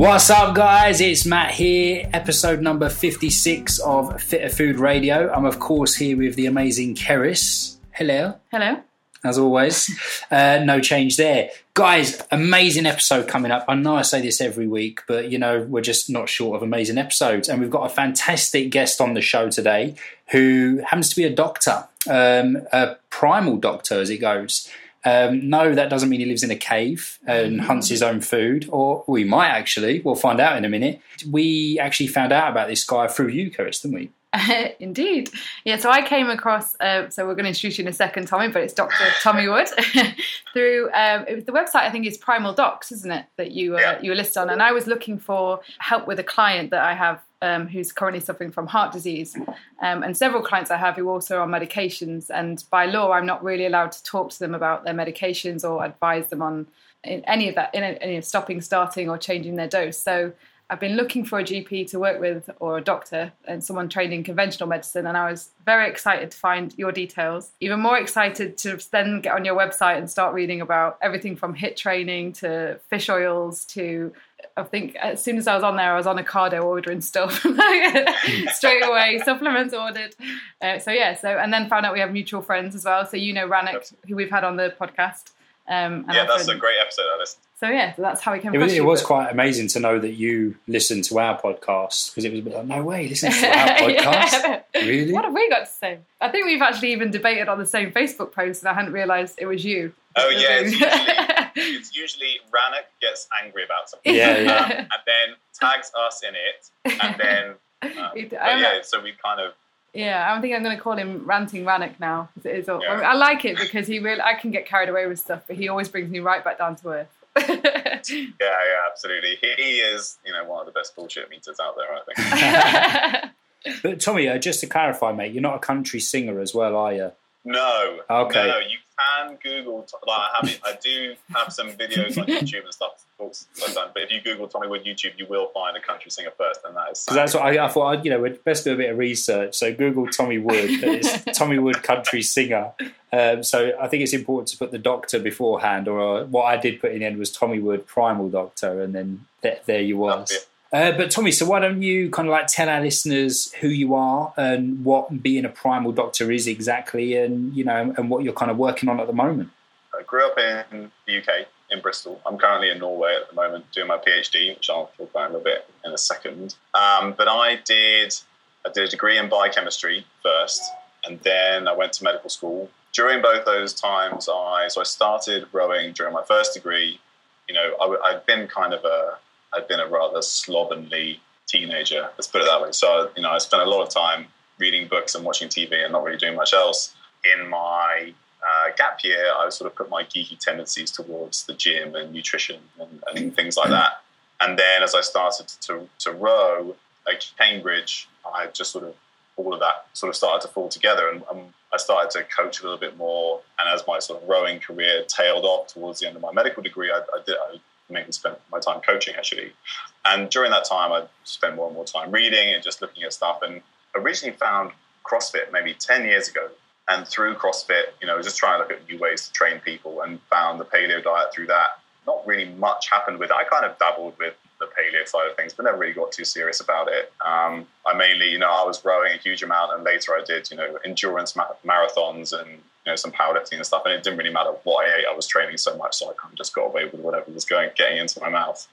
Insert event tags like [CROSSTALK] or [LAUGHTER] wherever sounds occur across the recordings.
What's up, guys? It's Matt here, episode number 56 of Fitter Food Radio. I'm, of course, here with the amazing Keris. Hello. Hello. As always, [LAUGHS] uh, no change there. Guys, amazing episode coming up. I know I say this every week, but you know, we're just not short of amazing episodes. And we've got a fantastic guest on the show today who happens to be a doctor, um, a primal doctor, as it goes. Um, no, that doesn't mean he lives in a cave and hunts his own food, or we might actually. We'll find out in a minute. We actually found out about this guy through Keris, didn't we? [LAUGHS] Indeed. Yeah, so I came across, uh, so we're going to introduce you in a second, Tommy, but it's Dr. [LAUGHS] Tommy Wood [LAUGHS] through um, it was the website, I think is Primal Docs, isn't it, that you, uh, you were listed on. And I was looking for help with a client that I have um, who's currently suffering from heart disease, um, and several clients I have who also are on medications. And by law, I'm not really allowed to talk to them about their medications or advise them on any of that, in any of stopping, starting, or changing their dose. So I've been looking for a GP to work with or a doctor and someone trained in conventional medicine, and I was very excited to find your details. Even more excited to then get on your website and start reading about everything from HIIT training to fish oils to I think as soon as I was on there, I was on Ocado ordering stuff [LAUGHS] straight away, [LAUGHS] supplements ordered. Uh, so yeah, so and then found out we have mutual friends as well. So you know Ranik, who we've had on the podcast. Um, yeah, that's a great episode. I listened. So yeah, so that's how we came. It was, it was quite amazing to know that you listened to our podcast because it was a bit like, no way, listen to our [LAUGHS] podcast. yeah. Really? What have we got to say? I think we've actually even debated on the same Facebook post, and I hadn't realised it was you. Oh yeah, it's [LAUGHS] usually, it's usually Ranik gets angry about something, yeah, yeah. Um, and then tags us in it, and then [LAUGHS] um, yeah, so we kind of yeah, I don't think I'm going to call him ranting Ranik now. It is all, yeah. I like it because he really I can get carried away with stuff, but he always brings me right back down to earth. [LAUGHS] yeah, yeah, absolutely. He, he, is, you know, one of the best bullshit meters out there, I think. [LAUGHS] but Tommy, uh, just to clarify, mate, you're not a country singer as well, are you? No. Okay. No, you can Google. Like I have, I do have some videos on YouTube and stuff. But if you Google Tommy Wood YouTube, you will find a country singer first, and that is. Because that's what I, I thought. I'd, you know, we'd best do a bit of research. So Google Tommy Wood. it's [LAUGHS] Tommy Wood country singer. Um, so I think it's important to put the doctor beforehand, or uh, what I did put in the end was Tommy Wood primal doctor, and then th- there you was. Uh, but Tommy, so why don't you kind of like tell our listeners who you are and what being a primal doctor is exactly, and you know, and what you're kind of working on at the moment? I grew up in the UK, in Bristol. I'm currently in Norway at the moment doing my PhD, which I'll talk about a little bit in a second. Um, but I did I did a degree in biochemistry first, and then I went to medical school. During both those times, I so I started rowing during my first degree. You know, I, I'd been kind of a I'd been a rather slovenly teenager. Let's put it that way. So, you know, I spent a lot of time reading books and watching TV and not really doing much else. In my uh, gap year, I sort of put my geeky tendencies towards the gym and nutrition and, and things like that. And then as I started to, to row at Cambridge, I just sort of all of that sort of started to fall together and, and, I started to coach a little bit more. And as my sort of rowing career tailed off towards the end of my medical degree, I, I did, I mainly spent my time coaching actually. And during that time, I spent more and more time reading and just looking at stuff. And originally found CrossFit maybe 10 years ago. And through CrossFit, you know, just trying to look at new ways to train people and found the paleo diet through that. Not really much happened with it. I kind of dabbled with the paleo side of things, but never really got too serious about it. Um, I mainly, you know, I was rowing a huge amount, and later I did, you know, endurance ma- marathons and you know some powerlifting and stuff. And it didn't really matter what I ate; I was training so much, so I kind of just got away with whatever was going getting into my mouth.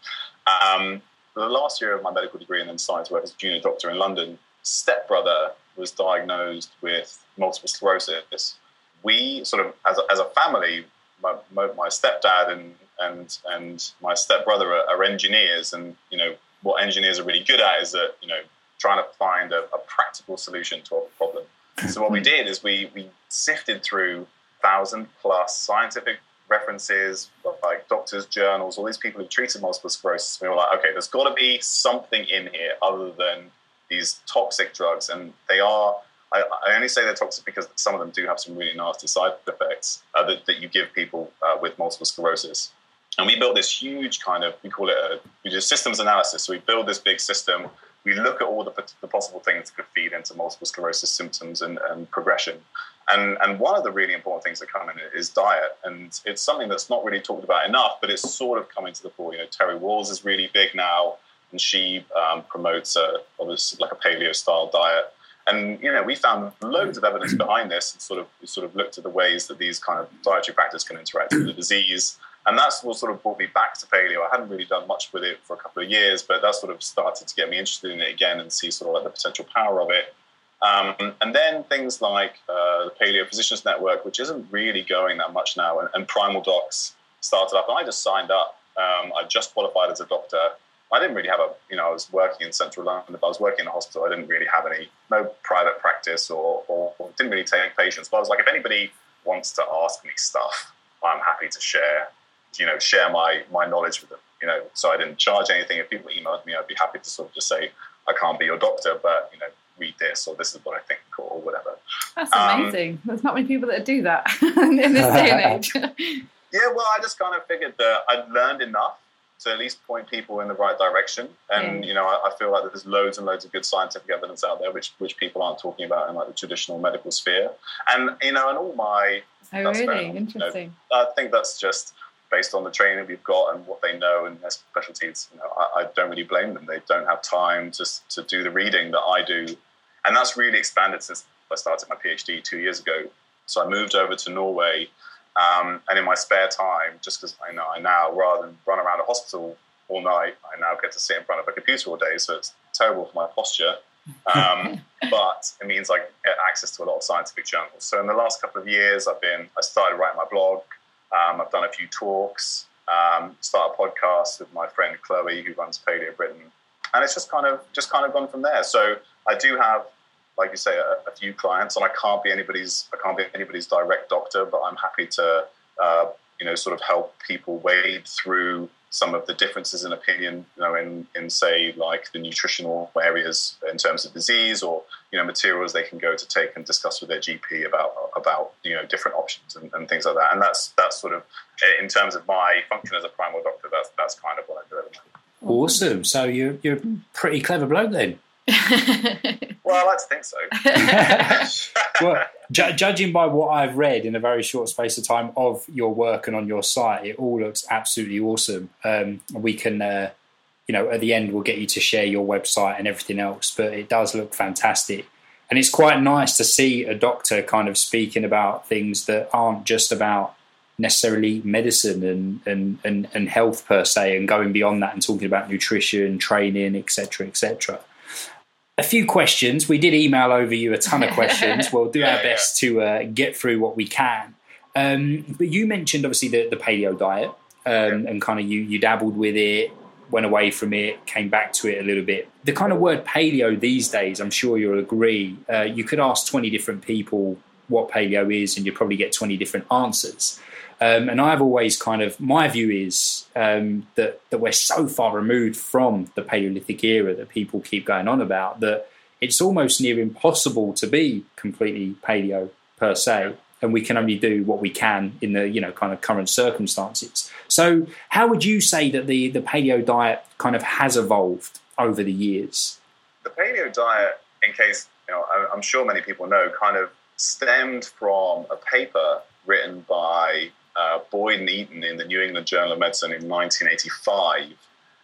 Um, the last year of my medical degree and then science work as a junior doctor in London, stepbrother was diagnosed with multiple sclerosis. We sort of, as a, as a family, my, my stepdad and and and my stepbrother are, are, engineers, and you know what engineers are really good at is that you know trying to find a, a practical solution to a problem. So what we did is we we sifted through thousand plus scientific references, like doctors' journals, all these people who treated multiple sclerosis. We were like, okay, there's got to be something in here other than these toxic drugs, and they are. I, I, only say they're toxic because some of them do have some really nasty side effects uh, that, that, you give people uh, with multiple sclerosis. And we built this huge kind of, we call it a, we do systems analysis. So we build this big system we look at all the, the possible things that could feed into multiple sclerosis symptoms and, and progression. And, and one of the really important things that come in is diet. And it's something that's not really talked about enough, but it's sort of coming to the fore. You know, Terry Wahls is really big now, and she um, promotes a, like a paleo style diet. And you know, we found loads of evidence behind this, and sort of sort of looked at the ways that these kind of dietary practices can interact with the disease. And that's what sort of brought me back to paleo. I hadn't really done much with it for a couple of years, but that sort of started to get me interested in it again and see sort of like the potential power of it. Um, and then things like uh, the Paleo Physicians Network, which isn't really going that much now, and, and Primal Docs started up. And I just signed up. Um, I just qualified as a doctor. I didn't really have a, you know, I was working in central London, but I was working in a hospital. I didn't really have any, no private practice or, or, or didn't really take patients. But I was like, if anybody wants to ask me stuff, I'm happy to share, you know, share my, my knowledge with them, you know. So I didn't charge anything. If people emailed me, I'd be happy to sort of just say, I can't be your doctor, but, you know, read this or this is what I think or whatever. That's um, amazing. Um, There's not many people that do that [LAUGHS] in this day and age. [LAUGHS] yeah, well, I just kind of figured that I'd learned enough to at least point people in the right direction. And you know, I, I, feel like there's loads and loads of good scientific evidence out there, which which people aren't talking about in like the traditional medical sphere. And you know, and all my oh really interesting. You know, I think that's just based on the training we've got and what they know and their specialties. You know, I, I don't really blame them. They don't have time to to do the reading that I do and that's really expanded since I started my PhD two years ago. So I moved over to Norway, um, and in my spare time, just because I know I now, rather than run around a hospital all night, I now get to sit in front of a computer all day. So it's terrible for my posture, um, [LAUGHS] but it means I get access to a lot of scientific journals. So in the last couple of years, I've been I started writing my blog. Um, I've done a few talks, um, started a podcast with my friend Chloe, who runs Paleo Britain, and it's just kind of just kind of gone from there. So I do have like you say, a, a, few clients, and I can't be anybody's I can't be anybody's direct doctor, but I'm happy to uh, you know sort of help people wade through some of the differences in opinion, you know, in in say like the nutritional areas in terms of disease, or you know materials they can go to take and discuss with their GP about about you know different options and, and things like that. And that's that's sort of eh, in terms of my function as a primal doctor. That's that's kind of what I do. Awesome. So you're you're a pretty clever bloke then. [LAUGHS] well, I like to think so. [LAUGHS] well, ju- judging by what I've read in a very short space of time of your work and on your site, it all looks absolutely awesome. Um, we can, uh, you know, at the end, we'll get you to share your website and everything else, but it does look fantastic. And it's quite nice to see a doctor kind of speaking about things that aren't just about necessarily medicine and, and, and, and health per se and going beyond that and talking about nutrition, training, etc., etc a few questions. We did email over you a ton of [LAUGHS] questions. we'll do our best to uh, get through what we can. Um, but you mentioned obviously the, the paleo diet um, and kind of you, you dabbled with it, went away from it, came back to it a little bit. The kind of word paleo these days, I'm sure you'll agree, uh, you could ask 20 different people what paleo is and you'd probably get 20 different answers. Um, and I've always kind of my view is um, that that we're so far removed from the Paleolithic era that people keep going on about that it's almost near impossible to be completely paleo per se, and we can only do what we can in the you know kind of current circumstances. So, how would you say that the the paleo diet kind of has evolved over the years? The paleo diet, in case you know, I'm sure many people know, kind of stemmed from a paper written by uh, Boyd and Eaton in the New England Journal of Medicine in 1985.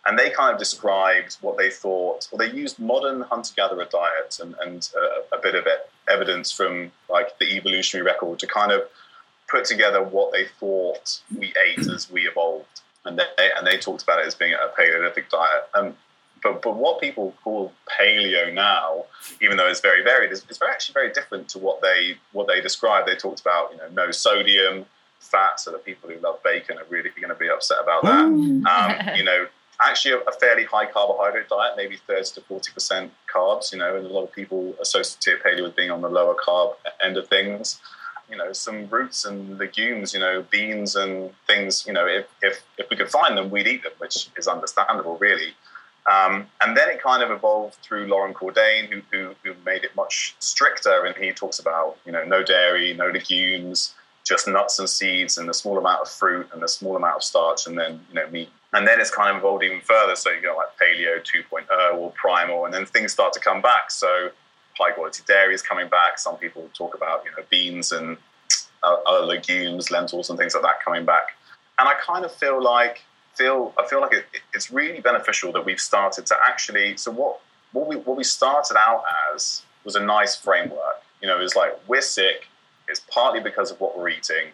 And they kind of described what they thought, well, they used modern hunter gatherer diets and, and uh, a bit of evidence from like the evolutionary record to kind of put together what they thought we ate as we evolved. And they, and they talked about it as being a Paleolithic diet. Um, but, but what people call paleo now, even though it's very varied, is, is actually very different to what they what they described. They talked about you know no sodium, fat, so the people who love bacon are really going to be upset about that. Um, [LAUGHS] you know, actually a, a, fairly high carbohydrate diet, maybe 30 to 40% carbs, you know, and a lot of people associate paleo with being on the lower carb end of things. You know, some roots and legumes, you know, beans and things, you know, if, if, if we could find them, we'd eat them, which is understandable, really. Um, and then it kind of evolved through Loren Cordain, who, who, who, made it much stricter, and he talks about, you know, no dairy, no legumes, just nuts and seeds and a small amount of fruit and a small amount of starch and then you know meat And then it's kind of evolved even further. So you go like paleo 2.0 or primal, and then things start to come back. So high quality dairy is coming back. Some people talk about you know beans and uh, other legumes, lentils, and things like that coming back. And I kind of feel like feel I feel like it, it's really beneficial that we've started to actually. So what what we what we started out as was a nice framework. You know, it was like we're sick. It's partly because of what we're eating.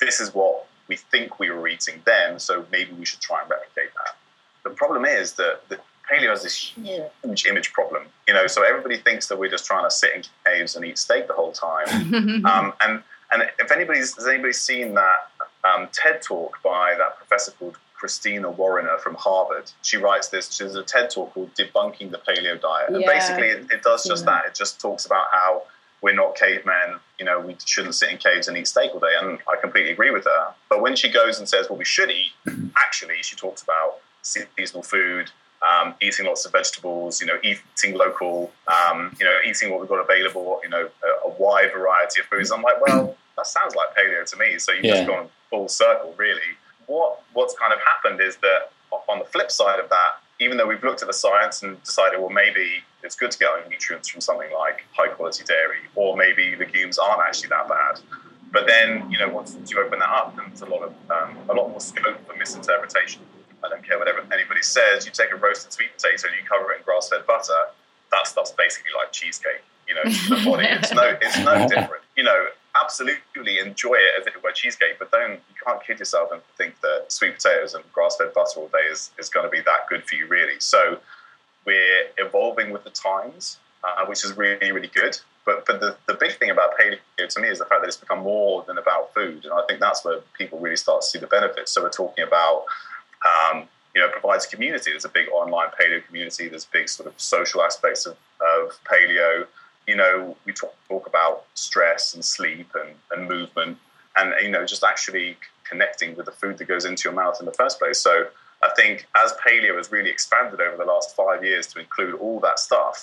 This is what we think we were eating then, so maybe we should try and replicate that. The problem is that the paleo has this huge image problem. You know, so everybody thinks that we're just trying to sit in caves and eat steak the whole time. [LAUGHS] um, and and if anybody's has anybody seen that um, TED talk by that professor called Christina Warinner from Harvard. She writes this. She's a TED talk called "Debunking the Paleo Diet," and yeah. basically it, it, does just that. It just talks about how we're not cavemen. You know, we shouldn't sit in caves and eat steak all day. And I completely agree with her. But when she goes and says, "Well, we should eat," [CLEARS THROAT] actually, she talks about seasonal food, um, eating lots of vegetables, you know, eating local, um, you know, eating what we've got available, you know, a, a, wide variety of foods. I'm like, well, that sounds like paleo to me. So you've yeah. just gone full circle, really what what's kind of happened is that on the flip side of that, even though we've looked at the science and decided, well, maybe it's good to get our nutrients from something like high quality dairy, or maybe legumes aren't actually that bad. But then, you know, once you open that up, there's a lot of um, a lot more scope for misinterpretation. I don't care whatever anybody says. You take a roasted sweet potato and you cover it in grass-fed butter. That stuff's basically like cheesecake. You know, to the body. It's no, it's no [LAUGHS] different. You know, absolutely enjoy it as if it were cheesecake, but don't you can't kid yourself and think that sweet potatoes and grass-fed butter all day is, is going to be that good for you, really. So we're evolving with the times, uh, which is really really good. But but the, the big thing about paleo to me is the fact that it's become more than about food, and I think that's where people really start to see the benefits. So we're talking about um, you know provides community. There's a big online paleo community. There's big sort of social aspects of, of paleo you know, we talk, talk about stress and sleep and, and movement and, you know, just actually connecting with the food that goes into your mouth in the first place. So I think as paleo has really expanded over the last five years to include all that stuff,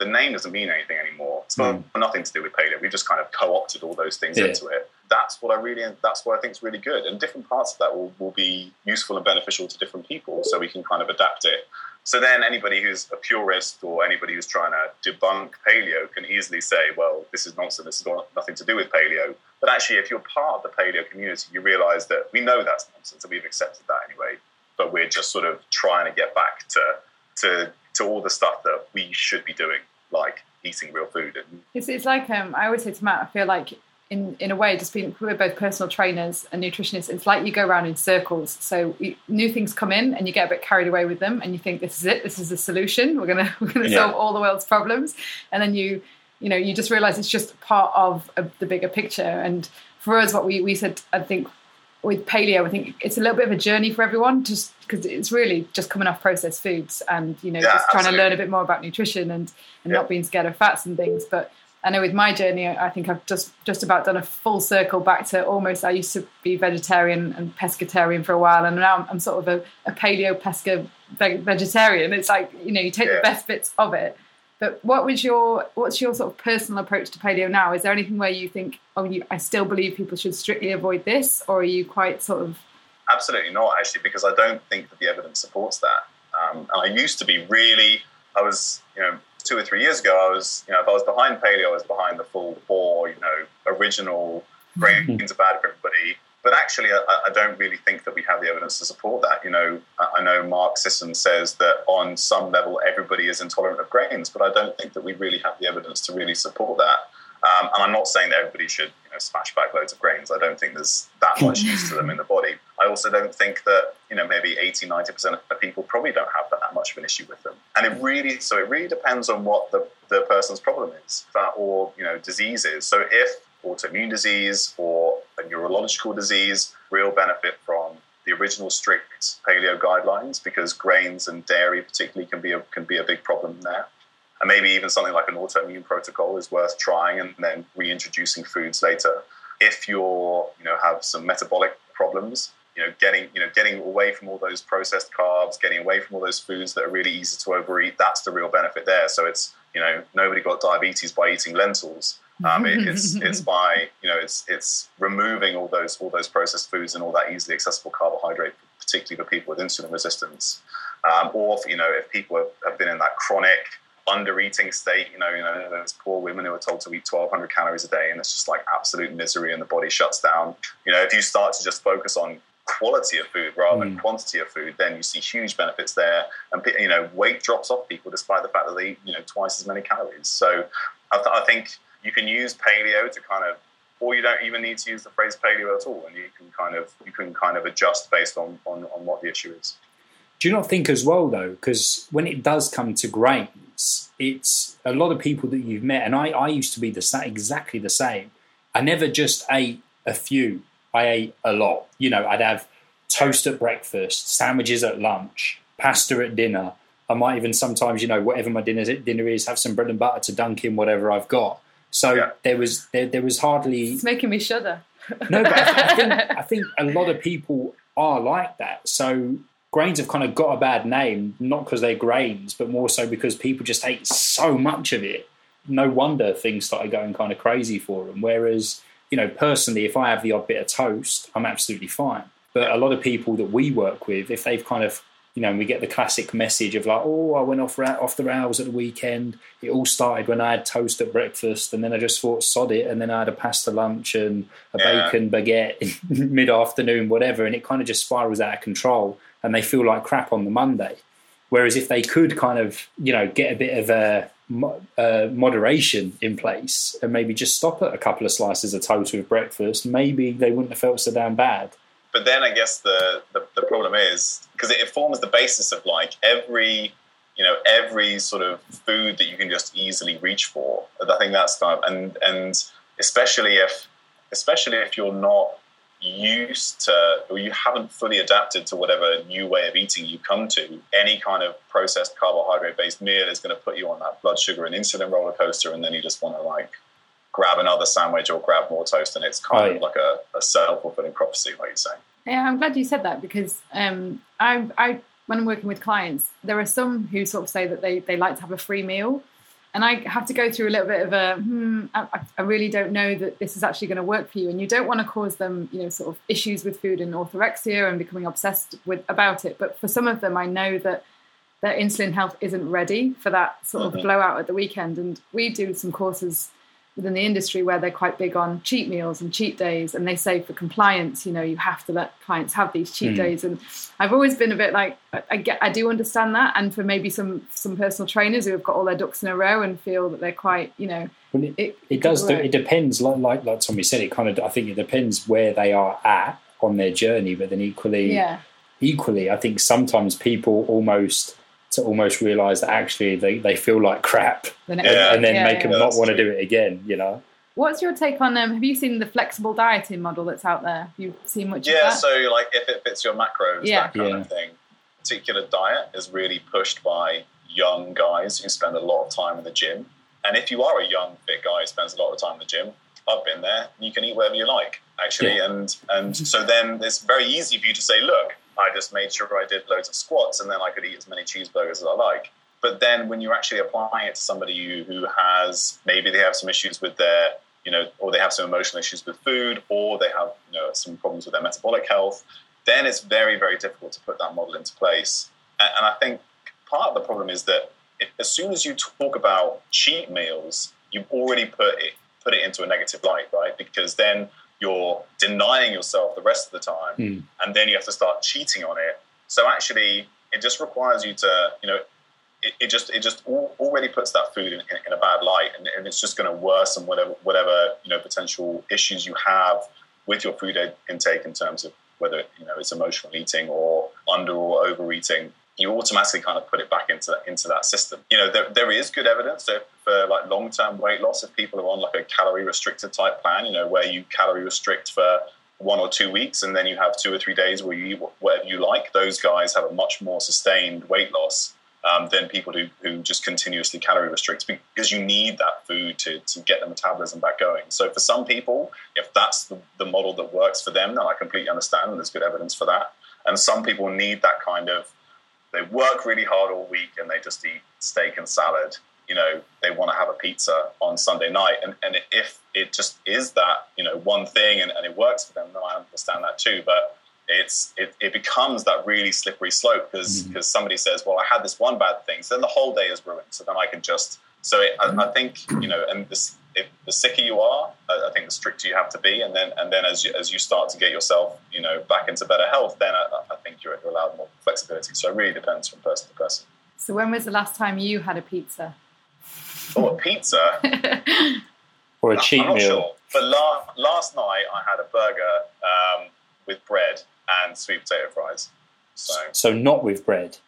the name doesn't mean anything anymore. It's mm. nothing to do with paleo. We've just kind of co-opted all those things yeah. into it. That's what I really, that's what I think is really good. And different parts of that will, will be useful and beneficial to different people, so we can kind of adapt it so then anybody who's a purist or anybody who's trying to debunk paleo can easily say, well, this is nonsense, this has got nothing to do with paleo. But actually, if you're part of the paleo community, you realize that we know that's nonsense and we've accepted that anyway. But we're just sort of trying to get back to, to, to all the stuff that we should be doing, like eating real food. It's, it's like um, I always say to Matt, I feel like in in a way, just being we're both personal trainers and nutritionists. It's like you go around in circles. So new things come in, and you get a bit carried away with them, and you think this is it. This is the solution. We're gonna [LAUGHS] we're gonna yeah. solve all the world's problems, and then you you know you just realize it's just part of a, the bigger picture. And for us, what we we said, I think with paleo, I think it's a little bit of a journey for everyone, just because it's really just coming off processed foods and you know yeah, just trying absolutely. to learn a bit more about nutrition and and yeah. not being scared of fats and things, but I know with my journey, I think I've just just about done a full circle back to almost. I used to be vegetarian and pescatarian for a while, and now I'm, I'm sort of a, a paleo pesca vegetarian. It's like you know, you take yeah. the best bits of it. But what was your what's your sort of personal approach to paleo now? Is there anything where you think, oh, you, I still believe people should strictly avoid this, or are you quite sort of? Absolutely not, actually, because I don't think that the evidence supports that. Um, and I used to be really, I was, you know, two or three years ago, I was, you know, if I was behind paleo, I was behind the full bore, you know, original grains mm-hmm. are bad for everybody. But actually, I, I, don't really think that we have the evidence to support that. You know, I know Mark Sisson says that on some level everybody is intolerant of grains, but I don't think that we really have the evidence to really support that. Um, and I'm not saying that everybody should you know, smash back loads of grains. I don't think there's that much use to them in the body. I also don't think that you know maybe 80, 90 percent of people probably don't have that much of an issue with them. And it really so it really depends on what the, the person's problem is, that or you know disease is. So if autoimmune disease or a neurological disease, real benefit from the original strict paleo guidelines because grains and dairy particularly can be a, can be a big problem there and maybe even something like an autoimmune protocol is worth trying and then reintroducing foods later. If you're, you know, have some metabolic problems, you know, getting, you know, getting away from all those processed carbs, getting away from all those foods that are really easy to overeat, that's the real benefit there. So it's, you know, nobody got diabetes by eating lentils. Um, it, it's [LAUGHS] it's by you know it's it's removing all those all those processed foods and all that easily accessible carbohydrate particularly for people with insulin resistance, um, or if, you know if people have, have been in that chronic under eating state. You know, you know, there's poor women who are told to eat 1,200 calories a day, and it's just like absolute misery, and the body shuts down. You know, if you start to just focus on quality of food rather than mm. quantity of food, then you see huge benefits there. And you know, weight drops off people despite the fact that they eat you know twice as many calories. So I, th- I think you can use paleo to kind of or you don't even need to use the phrase paleo at all, and you can kind of you can kind of adjust based on on, on what the issue is. Do you not think as well though? Because when it does come to grains, it's a lot of people that you've met, and I, I used to be the exactly the same. I never just ate a few. I ate a lot. You know, I'd have toast at breakfast, sandwiches at lunch, pasta at dinner. I might even sometimes, you know, whatever my dinner dinner is, have some bread and butter to dunk in whatever I've got. So yeah. there was there, there was hardly. It's making me shudder. no, but I, I, think [LAUGHS] I think a lot of people are like that. So grains have kind of got a bad name, not because they're grains, but more so because people just ate so much of it. No wonder things started going kind of crazy for them. Whereas, you know, personally, if I have the odd bit of toast, I'm absolutely fine. But a lot of people that we work with, if they've kind of you know, and we get the classic message of like, oh, I went off off the rails at the weekend. It all started when I had toast at breakfast, and then I just thought sod it, and then I had a pasta lunch and a yeah. bacon baguette [LAUGHS] mid afternoon, whatever, and it kind of just spirals out of control, and they feel like crap on the Monday. Whereas if they could kind of, you know, get a bit of a uh, moderation in place and maybe just stop at a couple of slices of toast with breakfast, maybe they wouldn't have felt so damn bad but then I guess the, the, the problem is because it, it forms the basis of like every you know every sort of food that you can just easily reach for. I think that's kind of and and especially if especially if you're not used to or you haven't fully adapted to whatever new way of eating you come to any kind of processed carbohydrate based meal is going to put you on that blood sugar and insulin roller coaster and then you just want to like grab another sandwich or grab more toast, and it's kind oh, of like a, a self fulfilling prophecy, like you say. Yeah, I'm glad you said that because um, I, I, when I'm working with clients, there are some who sort of say that they, they like to have a free meal. And I have to go through a little bit of a, hmm, I, I really don't know that this is actually going to work for you. And you don't want to cause them, you know, sort of issues with food and orthorexia and becoming obsessed with about it. But for some of them, I know that their insulin health isn't ready for that sort of mm-hmm. blowout at the weekend. And we do some courses within the industry where they're quite big on cheat meals and cheat days and they say for compliance you know you have to let clients have these cheat mm. days. And i've always been a bit like I, get i do understand that. And for maybe some some personal trainers who have got all their ducks in a row and feel that they're quite you know well, it, it, it does do, it depends like, like like tommy said it kind of i think it depends where they are at on their journey but then equally yeah. equally i think sometimes people almost to almost realize that actually they, they feel like crap the yeah. and then yeah, make yeah. them not want to do it again, you know? What's your take on them? Um, have you seen the flexible dieting model that's out there? Have you seen much yeah, so like if it fits your macros, yeah. that kind of thing. Particular diet is really pushed by young guys who spend a lot of time in the gym. And if you are a young, fit guy who spends a lot of time in the gym, I've been there. You can eat whatever you like, actually. And and so then it's very easy for you to say, look, I just made sure I did loads of squats and then I could eat as many cheeseburgers as I like. But then when you're actually applying it to somebody who, who has maybe they have some issues with their, you know, or they have some emotional issues with food, or they have, you know, some problems with their metabolic health, then it's very, very difficult to put that model into place. And, and I think part of the problem is that if, as soon as you talk about cheat meals, you've already put it put it into a negative light, right? Because then you're denying yourself the rest of the time, mm. and then you have to start cheating on it. So actually, it just requires you to, you know, it, it just it just already puts that food in, in, in a bad light, and, and it's just going to worsen whatever whatever you know potential issues you have with your food intake in terms of whether you know it's emotional eating or under or overeating you automatically kind of put it back into into that system. You know, there, there is good evidence for like long term weight loss if people are on like a calorie restricted type plan. You know, where you calorie restrict for one or two weeks and then you have two or three days where you eat whatever you like. Those guys have a much more sustained weight loss um, than people who, who just continuously calorie restrict because you need that food to, to get the metabolism back going. So for some people, if that's the, the model that works for them, then I completely understand and there's good evidence for that. And some people need that kind of they work really hard all week and they just eat steak and salad. You know, they want to have a pizza on Sunday night. And, and if it just is that, you know, one thing and, and it works for them, then I understand that too. But it's it, it becomes that really slippery slope because because mm-hmm. somebody says, well, I had this one bad thing, so then the whole day is ruined. So then I can just so it, I, I, think you know, and this, if the sicker you are, I think the stricter you have to be, and then and then as you, as you start to get yourself, you know, back into better health, then I, you're, you're allowed more flexibility. So it really depends from person to person. So when was the last time you had a pizza? Oh, a pizza. [LAUGHS] or a cheat I'm not meal. Sure. But la- last night I had a burger um, with bread and sweet potato fries. So, so not with bread.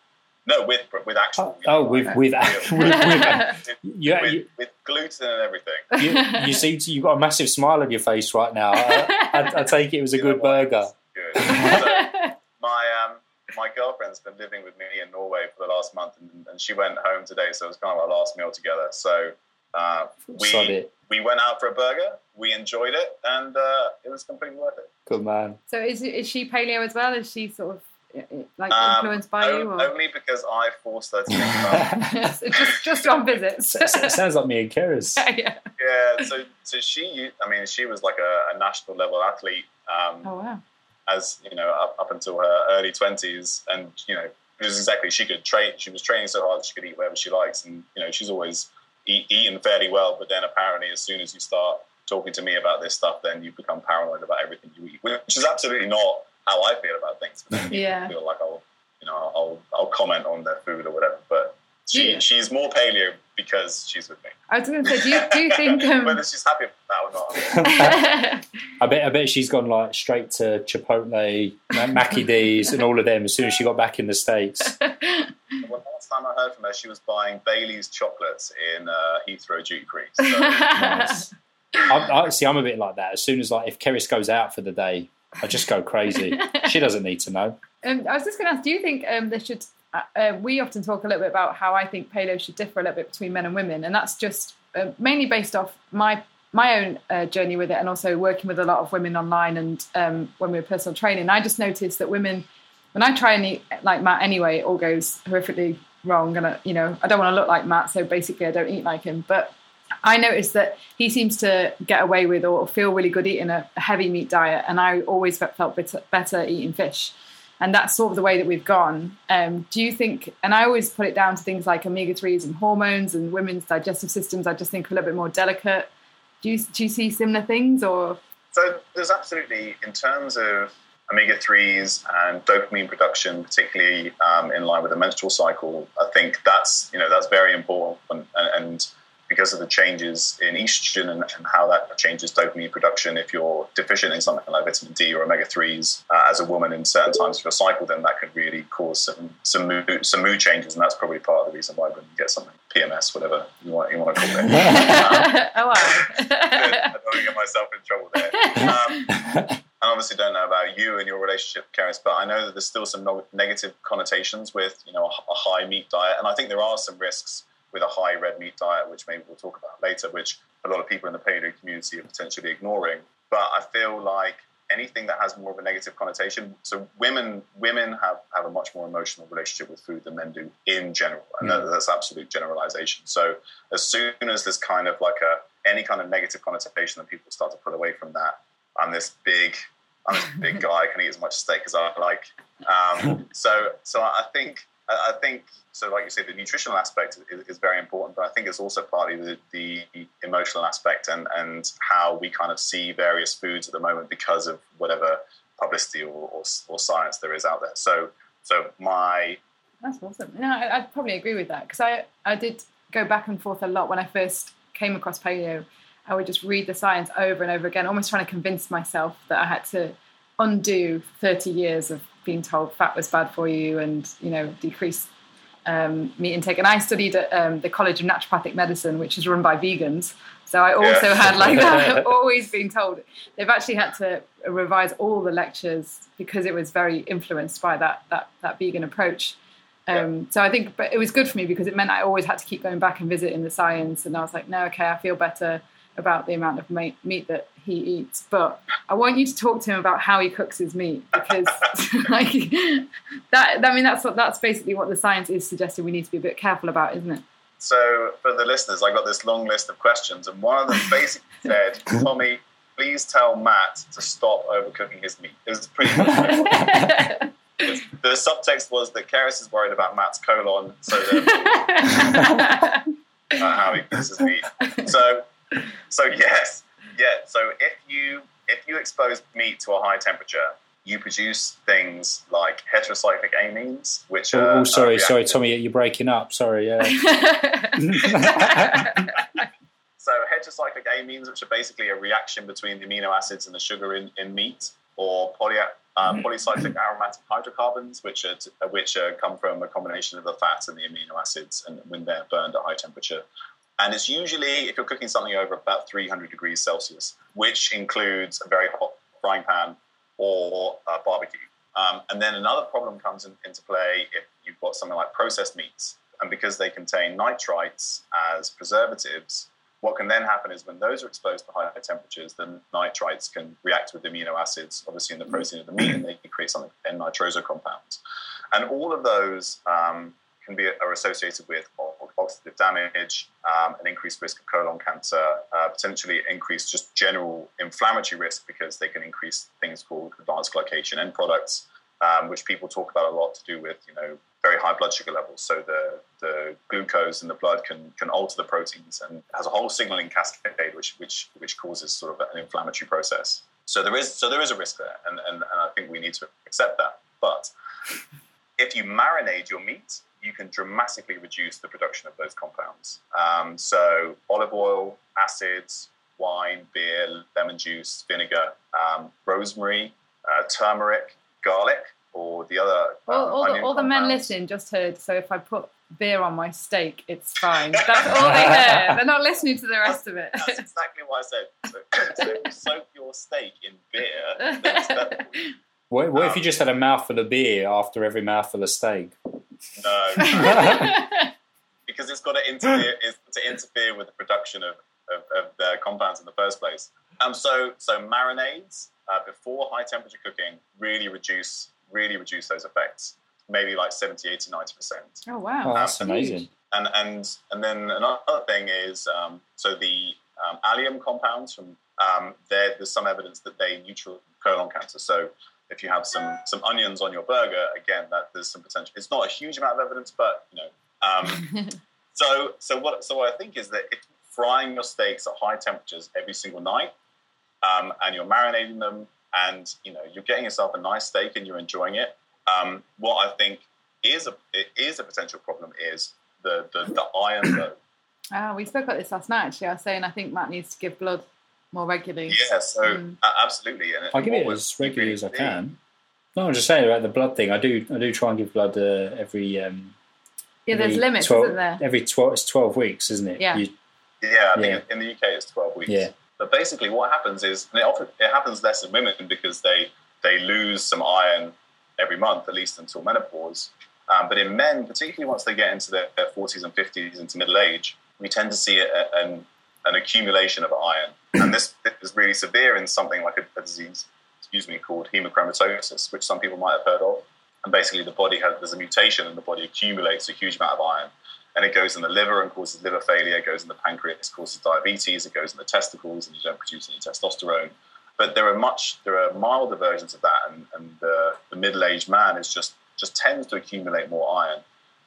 No, with with actual. Oh, oh with, with, with, [LAUGHS] with, yeah, with, [LAUGHS] with, gluten and everything. You, you seem to, you've got a massive smile on your face right now. I, I, I take it was a good burger. Good. So my my girlfriend's been living with me in Norway for the last month, and, and she went home today, so it was kind of our last meal together. So uh, we we went out for a burger, we enjoyed it, and uh, it was completely worth it. Good man. So is is she paleo as well? Is she sort of like um, influenced by um, you? Or? Only because I forced her to think [LAUGHS] about just just on visits. It sounds like me and Keris. [LAUGHS] yeah. Yeah. So so she, I mean, she was like a, a national level athlete. Um, oh wow. As you know, up, up until her early twenties, and you know, it was exactly she could train. She was training so hard she could eat whatever she likes, and you know, she's always eat, eaten fairly well. But then apparently, as soon as you start talking to me about this stuff, then you become paranoid about everything you eat, which is absolutely not how I feel about things. Yeah. feel like I'll, you know, I'll I'll comment on their food or whatever. But she yeah. she's more paleo because she's with me. I was going to say, do you, do you think [LAUGHS] um... whether she's happy with that or not? [LAUGHS] I bet I bet she's gone like straight to Chipotle, Mackie D's, and all of them as soon as she got back in the states. [LAUGHS] Well, last time I heard from her, she was buying Bailey's chocolates in uh, Heathrow duty free. So. nice. I, I, see, I'm a bit like that. As soon as like if Keris goes out for the day, I just go crazy. she doesn't need to know. Um, I was just going to ask, do you think um, there should? Uh, uh, we often talk a little bit about how I think paleo should differ a little bit between men and women, and that's just uh, mainly based off my my own uh, journey with it, and also working with a lot of women online and um, when we were personal training. I just noticed that women, when I try eat like Matt anyway, it all goes horrifically wrong, and I, you know I don't want to look like Matt, so basically I don't eat like him, but I noticed that he seems to get away with or feel really good eating a heavy meat diet, and I always felt better eating fish. And that's sort of the way that we've gone. Um, do you think, and I always put it down to things like omega 3s and hormones and women's digestive systems, I just think a little bit more delicate. Do you, do you see similar things or? So there's absolutely, in terms of omega 3s and dopamine production, particularly um, in line with the menstrual cycle, I think that's, you know, that's very important. and, and because of the changes in estrogen and, and, how that changes dopamine production. If you're deficient in something like vitamin D or omega threes uh, as a woman in certain times of your cycle, then that could really cause some some mood, some mood changes, and that's probably part of the reason why women get something PMS, whatever you want you want to call it. [LAUGHS] Um, oh, wow. I don't want to get myself in trouble there. Um, I obviously don't know about you and your relationship, Keris, but I know that there's still some negative connotations with you know a, a high meat diet, and I think there are some risks with a high red meat diet, which maybe we'll talk about later, which a lot of people in the paleo community are potentially ignoring. But I feel like anything that has more of a negative connotation. So women women have, have a much more emotional relationship with food than men do in general, and mm. that, that's absolute generalization. So as soon as there's kind of like a any kind of negative connotation that people start to pull away from that, I'm this big I'm this big [LAUGHS] guy. I can eat as much steak as I like. Um, so so I think I think so. Like you say, the nutritional aspect is, is very important, but I think it's also partly the, the, emotional aspect and and how we kind of see various foods at the moment because of whatever publicity or, or, or science there is out there. So so my that's awesome. No, I, I'd probably agree with that because I I did go back and forth a lot when I first came across paleo. I would just read the science over and over again, almost trying to convince myself that I had to undo 30 years of being told fat was bad for you and you know decrease um, meat intake. And I studied at um, the College of Naturopathic Medicine, which is run by vegans. So I also yeah. had like [LAUGHS] that, always being told. They've actually had to revise all the lectures because it was very influenced by that that that vegan approach. Um, yeah. So I think, but it was good for me because it meant I always had to keep going back and visiting the science. And I was like, no, okay, I feel better about the amount of meat that he eats, but I want you to talk to him about how he cooks his meat because, [LAUGHS] like, that. I mean, that's what that's basically what the science is suggesting we need to be a bit careful about, isn't it? So, for the listeners, I got this long list of questions, and one of them basically [LAUGHS] said, "Tommy, please tell Matt to stop overcooking his meat. It was pretty much [LAUGHS] the subtext was that Keris is worried about Matt's colon, so that uh, how he cooks his meat. So, so yes, yeah. So if you if you expose meat to a high temperature, you produce things like heterocyclic amines, which Oh, are. oh, sorry, are sorry, Tommy, you're breaking up. Sorry, yeah. [LAUGHS] So heterocyclic amines, which are basically a reaction between the amino acids and the sugar in, in meat, or poly, uh, polycyclic aromatic hydrocarbons, which are, which uh, come from a combination of the fats and the amino acids, and when they're burned at high temperature. And it's usually if you're cooking something over about 300 degrees Celsius, which includes a very hot frying pan or a barbecue. Um, and then another problem comes in, into play if you've got something like processed meats, and because they contain nitrites as preservatives, what can then happen is when those are exposed to higher temperatures, the nitrites can react with amino acids, obviously in the protein of the meat, and they create something N-nitroso compounds. And all of those um, can be are associated with oxidative damage, um, an increased risk of colon cancer, uh, potentially increased just general inflammatory risk because they can increase things called advanced glycation end products, um, which people talk about a lot to do with you know very high blood sugar levels. So the the glucose in the blood can can alter the proteins and has a whole signaling cascade which which which causes sort of an inflammatory process. So there is so there is a risk there, and and, and I think we need to accept that. But [LAUGHS] if you marinate your meat, you can dramatically reduce the production of those compounds. Um, so olive oil, acids, wine, beer, lemon juice, vinegar, um, rosemary, uh, turmeric, garlic, or the other. Um, all, all, the, all the men listening just heard. So if I put beer on my steak, it's fine. That's all they [LAUGHS] hear. They're not listening to the rest of it. That's exactly what I said. So, [COUGHS] so if you soak your steak in beer, then it's [LAUGHS] better for you. What, what if Um, you just had a mouthful of beer after every mouthful of steak? No, no. [LAUGHS] [LAUGHS] because it's got to interfere is to interfere with the production of, of, of the compounds in the first place. Um, so so marinades uh, before high temperature cooking really reduce really reduce those effects. Maybe like 70, 80, 90 percent. oh wow, Oh, that's huge. amazing. And and and then another thing is um, so the um, allium compounds from um, there. There's some evidence that they neutral colon cancer. So if you have some some onions on your burger, again, that there's some potential. It's not a huge amount of evidence, but you know. Um, [LAUGHS] so so what so what I think is that if frying your steaks at high temperatures every single night, um, and you're marinating them, and you know you're getting yourself a nice steak and you're enjoying it. Um, what I think is a it is a potential problem is the the, the iron load. Ah, we spoke about this last night. Actually, I was saying I think Matt needs to give blood more regularly. Yeah, so Mm. uh, absolutely. And I give it as regularly as I keeping can. No, I'm just saying about the blood thing. I do, I do try and give blood uh, every. Um, Yeah, there's limits, 12 isn't there? Every twelve, it's twelve weeks, isn't it? Yeah. You- Yeah, I think in the UK it's 12 weeks. Yeah. But basically, what happens is, and it, often, it happens less in women because they they lose some iron every month, at least until menopause. Um, but in men, particularly once they get into their, their 40s and 50s, into middle age, we tend to see a, an, an accumulation of iron. And this is really severe in something like a, a disease, excuse me, called hemochromatosis, which some people might have heard of. And basically, the body has there's a mutation, and the body accumulates a huge amount of iron and it goes in the liver and causes liver failure, it goes in the pancreas, causes diabetes, it goes in the testicles, and you don't produce any testosterone. But there are much, there are milder versions of that, and, and the, the middle-aged man is just just tends to accumulate more iron.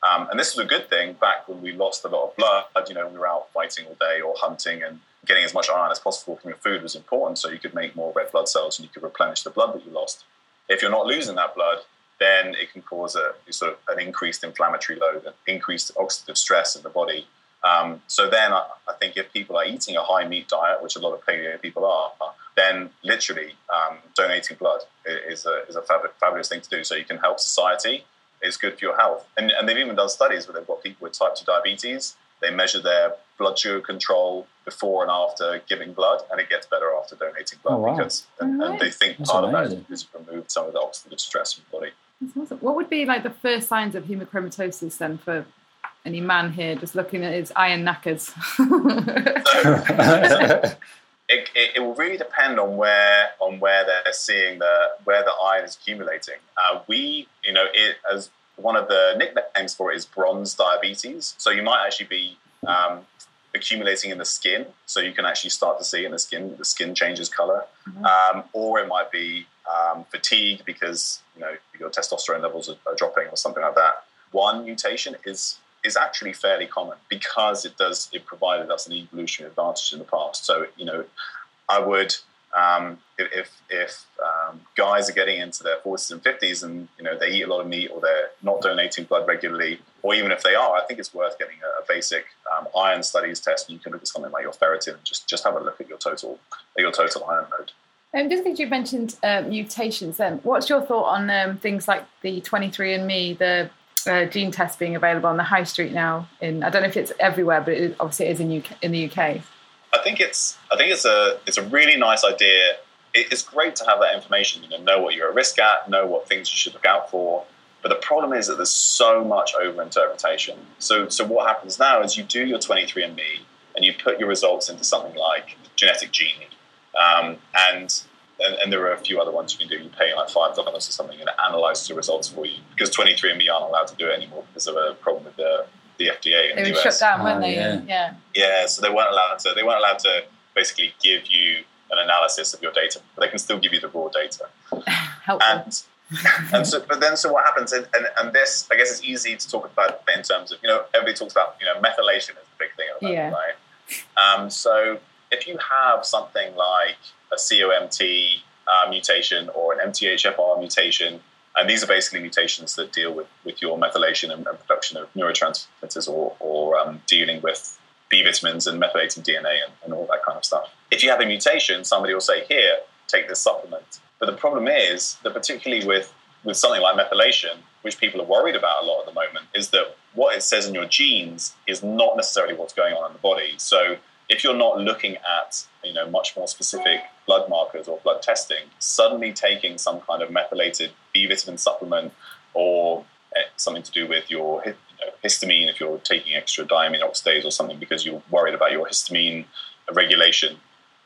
Um, and this was a good thing back when we lost a lot of blood. You know, we were out fighting all day or hunting, and getting as much iron as possible from your food was important, so you could make more red blood cells and you could replenish the blood that you lost. If you're not losing that blood, then it can cause a sort of an increased inflammatory load, an increased oxidative stress in the body. Um, so then I, I think if people are eating a high meat diet, which a lot of paleo people are, then literally um, donating blood is a, is a fab- fabulous thing to do. So you can help society. It's good for your health. And, and they've even done studies where they've got people with type 2 diabetes. They measure their blood sugar control before and after giving blood, and it gets better after donating blood Oh, wow. because and, and they think That's part of amazing. that is removed some of the oxidative stress from the body. Awesome. What would be like the first signs of hemochromatosis then for any man here just looking at his iron knackers? [LAUGHS] [LAUGHS] [LAUGHS] it, it, it will really depend on where on where they're seeing the where the iron is accumulating. Uh, we, you know, it as one of the nicknames for it is bronze diabetes. So you might actually be um, accumulating in the skin, so you can actually start to see in the skin the skin changes color, mm-hmm. um, or it might be um, fatigue because you know your testosterone levels are, are dropping or something like that. One mutation is is actually fairly common because it does it provided us an evolutionary advantage in the past. So you know, I would um, if if um, guys are getting into their 40s and 50s and you know they eat a lot of meat or they're not donating blood regularly, or even if they are, I think it's worth getting a, a basic um, iron studies test. And You can look at something like your ferritin and just just have a look at your total your total iron load. Um, just because you mentioned uh, mutations, then what's your thought on um, things like the 23andMe, the uh, gene test being available on the high street now? In I don't know if it's everywhere, but it, obviously it is in UK, in the UK. I think it's I think it's a it's a really nice idea. It's great to have that information. You know, know what you're at risk at, know what things you should look out for. But the problem is that there's so much overinterpretation. So so what happens now is you do your 23andMe and you put your results into something like Genetic Genie, um, and, and, and there are a few other ones you can do. You pay like five dollars or something, and it analyzes the results for you because 23andMe aren't allowed to do it anymore because of a problem with the the FDA in they the were US. shut down, weren't Oh, they? yeah. yeah. Yeah, so they weren't allowed to. They weren't allowed to basically give you an analysis of your data, but they can still give you the raw data. [LAUGHS] Helpful. And and so, but then, so what happens? And, and, and this, I guess, it's easy to talk about in terms of you know everybody talks about you know methylation is the big thing at the moment, Yeah. right? Um, so if you have something like a COMT uh, mutation or an MTHFR mutation, and these are basically mutations that deal with, with your methylation and, and production of neurotransmitters or, or um, dealing with B vitamins and methylating DNA and, and all that kind of stuff. If you have a mutation, somebody will say, here, take this supplement. But the problem is that particularly with, with something like methylation, which people are worried about a lot at the moment, is that what it says in your genes is not necessarily what's going on in the body. So if you're not looking at you know much more specific blood markers or blood testing, suddenly taking some kind of methylated B vitamin supplement or eh, something to do with your you know, histamine, if you're taking extra diamine oxidase or something because you're worried about your histamine regulation,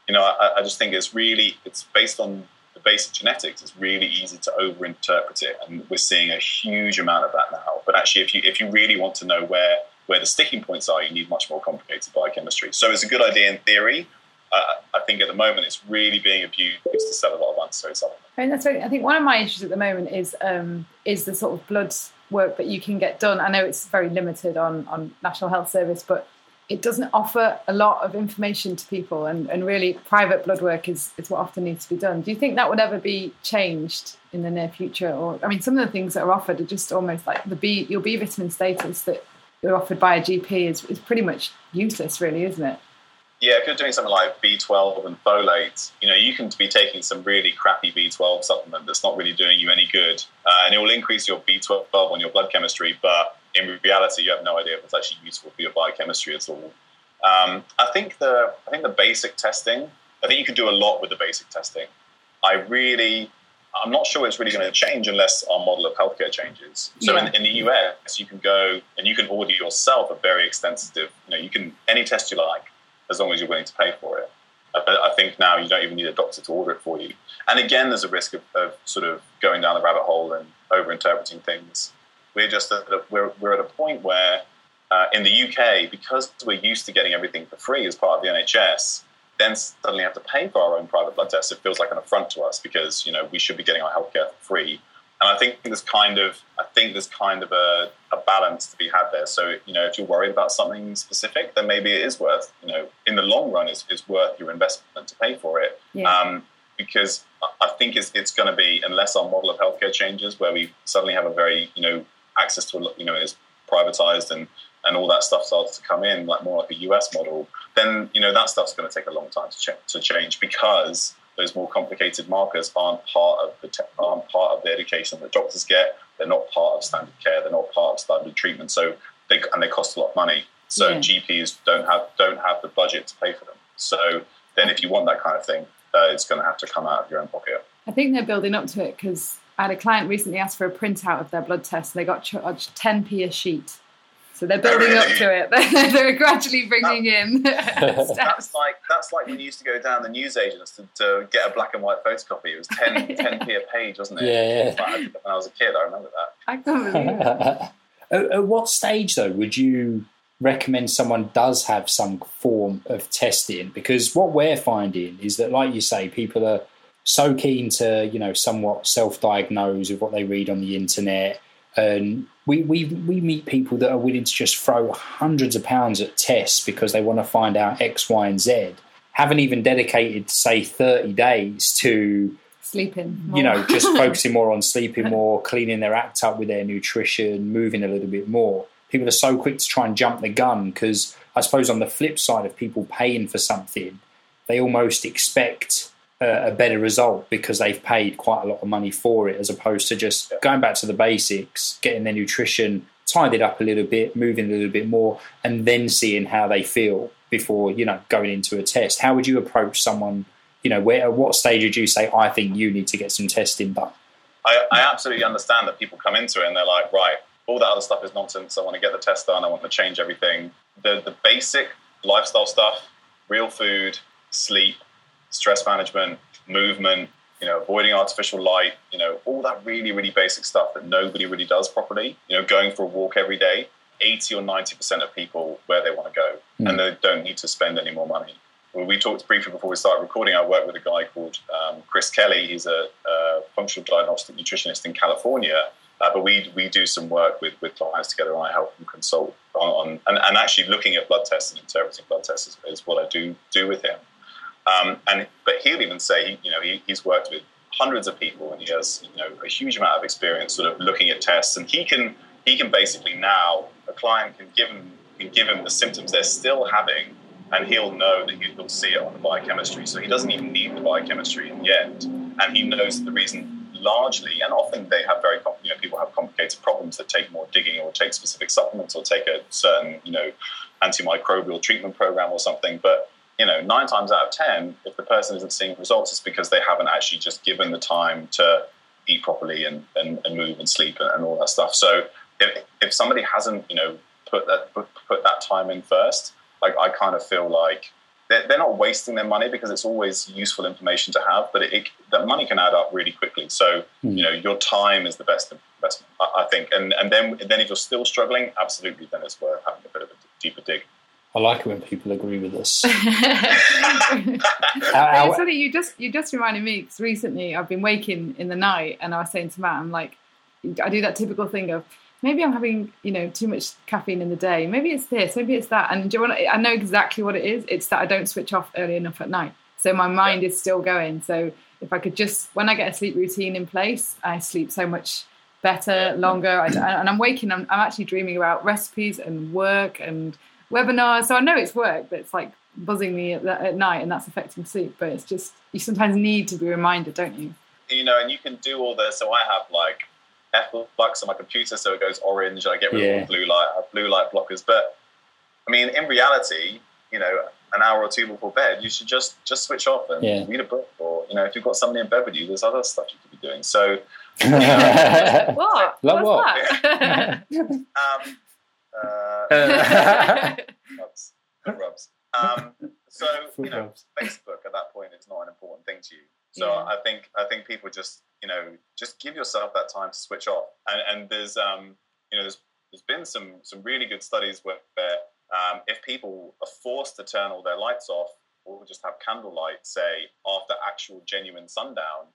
you know, I, I just think it's really it's based on the basic genetics. It's really easy to overinterpret it, and we're seeing a huge amount of that now. But actually, if you if you really want to know where where the sticking points are, you need much more complicated biochemistry. So it's a good idea in theory. Uh, I think at the moment it's really being abused to sell a lot of unnecessary supplements. I that's I think one of my issues at the moment is um, is the sort of blood work that you can get done. I know it's very limited on on National Health Service, but it doesn't offer a lot of information to people, and, and really private blood work is, is what often needs to be done. Do you think that would ever be changed in the near future? Or I mean, some of the things that are offered are just almost like the B your B vitamin status that you're offered by a GP is, is pretty much useless, really, isn't it? Yeah, if you're doing something like B12 and folate, you know, you can be taking some really crappy B12 supplement that's not really doing you any good, uh, and it will increase your B12 on your blood chemistry, but in reality, you have no idea if it's actually useful for your biochemistry at all. Um, I think the I think the basic testing. I think you can do a lot with the basic testing. I really, I'm not sure it's really going to change unless our model of healthcare changes. So Yeah. in, in the US, you can go and you can order yourself a very extensive. You know, you can any test you like as long as you're willing to pay for it. I, I think now you don't even need a doctor to order it for you. And again, there's a risk of, of sort of going down the rabbit hole and overinterpreting things. We're just at a, we're, we're at a point where uh, in the UK, because we're used to getting everything for free as part of the NHS, then suddenly have to pay for our own private blood tests. It feels like an affront to us because you know we should be getting our healthcare for free. And I think there's kind of I think there's kind of a, a balance to be had there. So you know if you're worried about something specific, then maybe it is worth you know in the long run is it's worth your investment to pay for it. Yeah. Um, because I- think it's, it's going to be unless our model of healthcare changes, where we suddenly have a very you know access to a you know is privatized and and all that stuff starts to come in like more like a US model, then you know that stuff's going to take a long time to, ch- to change because those more complicated markers aren't part of the te- aren't part of the education that doctors get. They're not part of standard care. They're not part of standard treatment. So they and they cost a lot of money. So Yeah. GPs don't have don't have the budget to pay for them. So then if you want that kind of thing, uh, it's going to have to come out of your own pocket. I think they're building up to it because I had a client recently ask for a printout of their blood test and they got charged 10p a sheet. So they're building up to it. [LAUGHS] they're gradually bringing in. [LAUGHS] [LAUGHS] That's like that's like when you used to go down the newsagents to, to get a black and white photocopy. It was 10, 10p a page, wasn't it? Yeah, yeah. Like- when I was a kid, I remember that. I can't believe it. at, at what stage though would you recommend someone does have some form of testing? Because what we're finding is that, like you say, people are so keen to, you know, somewhat self-diagnose with what they read on the internet. And we, we, we meet people that are willing to just throw hundreds of pounds at tests because they want to find out X, Y, and Z. Haven't even dedicated, say, 30 days to sleeping. More. You know, just [LAUGHS] focusing more on sleeping more, cleaning their act up with their nutrition, moving a little bit more. People are so quick to try and jump the gun because I suppose on the flip side of people paying for something, they almost expect a, better result because they've paid quite a lot of money for it, as opposed to just going back to the basics, getting their nutrition tidied up a little bit, moving a little bit more, and then seeing how they feel before you know going into a test. How would you approach someone you know, where at what stage would you say, I think you need to get some testing done? I, I absolutely understand that people come into it and they're like, right, all that other stuff is nonsense. I want to get the test done. I want to change everything. The the basic lifestyle stuff, real food, sleep, stress management, movement, you know, avoiding artificial light, you know, all that really, really basic stuff that nobody really does properly. You know, going for a walk every day. 80 or 90% of people where they want to go mm. and they don't need to spend any more money we talked briefly before we started recording. I work with a guy called um, Chris Kelly. He's a, a, functional diagnostic nutritionist in California. Uh, but we we do some work with, with clients together, and I help them consult on, on and, and, actually looking at blood tests and interpreting blood tests is, is what I do do with him. Um, and but he'll even say, you know, he, he's worked with hundreds of people, and he has you know a huge amount of experience, sort of looking at tests, and he can he can basically now a client can give him can give him the symptoms they're still having and he'll know that he'll see it on the biochemistry. So he doesn't even need the biochemistry in the end, and he knows the reason largely, and often they have very, you know, people have complicated problems that take more digging or take specific supplements or take a certain, you know, antimicrobial treatment program or something. But you know, nine times out of ten, if the person isn't seeing results, it's because they haven't actually just given the time to eat properly and, and, and move and sleep and, and all that stuff. So if, if somebody hasn't, you know, put that put, that time in first, like I kind of feel like they're, they're not wasting their money because it's always useful information to have, but it, it, that money can add up really quickly. So mm. you know, your time is the best investment, I, I think. And and then then if you're still struggling, absolutely, then it's worth having a bit of a deeper dig. I like it when people agree with us. [LAUGHS] funny, you just you just reminded me because recently I've been waking in the night and I was saying to Matt, I'm like, I do that typical thing of maybe I'm having, you know, too much caffeine in the day. Maybe it's this, maybe it's that. And do you want to, I know exactly what it is. It's that I don't switch off early enough at night. So my mind yeah. is still going. So if I could just, when I get a sleep routine in place, I sleep so much better, longer. I, and I'm waking, I'm, I'm actually dreaming about recipes and work and webinars. So I know it's work, but it's like buzzing me at, at night and that's affecting sleep. But it's just, you sometimes need to be reminded, don't you? You know, and you can do all this. So I have like flux on my computer so it goes orange and I get rid yeah. of all blue light. I have blue light blockers. But I mean, in reality, you know, an hour or two before bed, you should just just switch off and yeah. read a book, or you know, if you've got somebody in bed with you, there's other stuff you could be doing. So, [LAUGHS] what? Like what? That? [LAUGHS] um, uh, [LAUGHS] rubs, rubs. Um, so you know, Facebook at that point is not an important thing to you. So yeah. I think I think people just you know just give yourself that time to switch off. And, and there's um, you know there's there's been some some really good studies where, where um, if people are forced to turn all their lights off or just have candlelight, say after actual genuine sundown,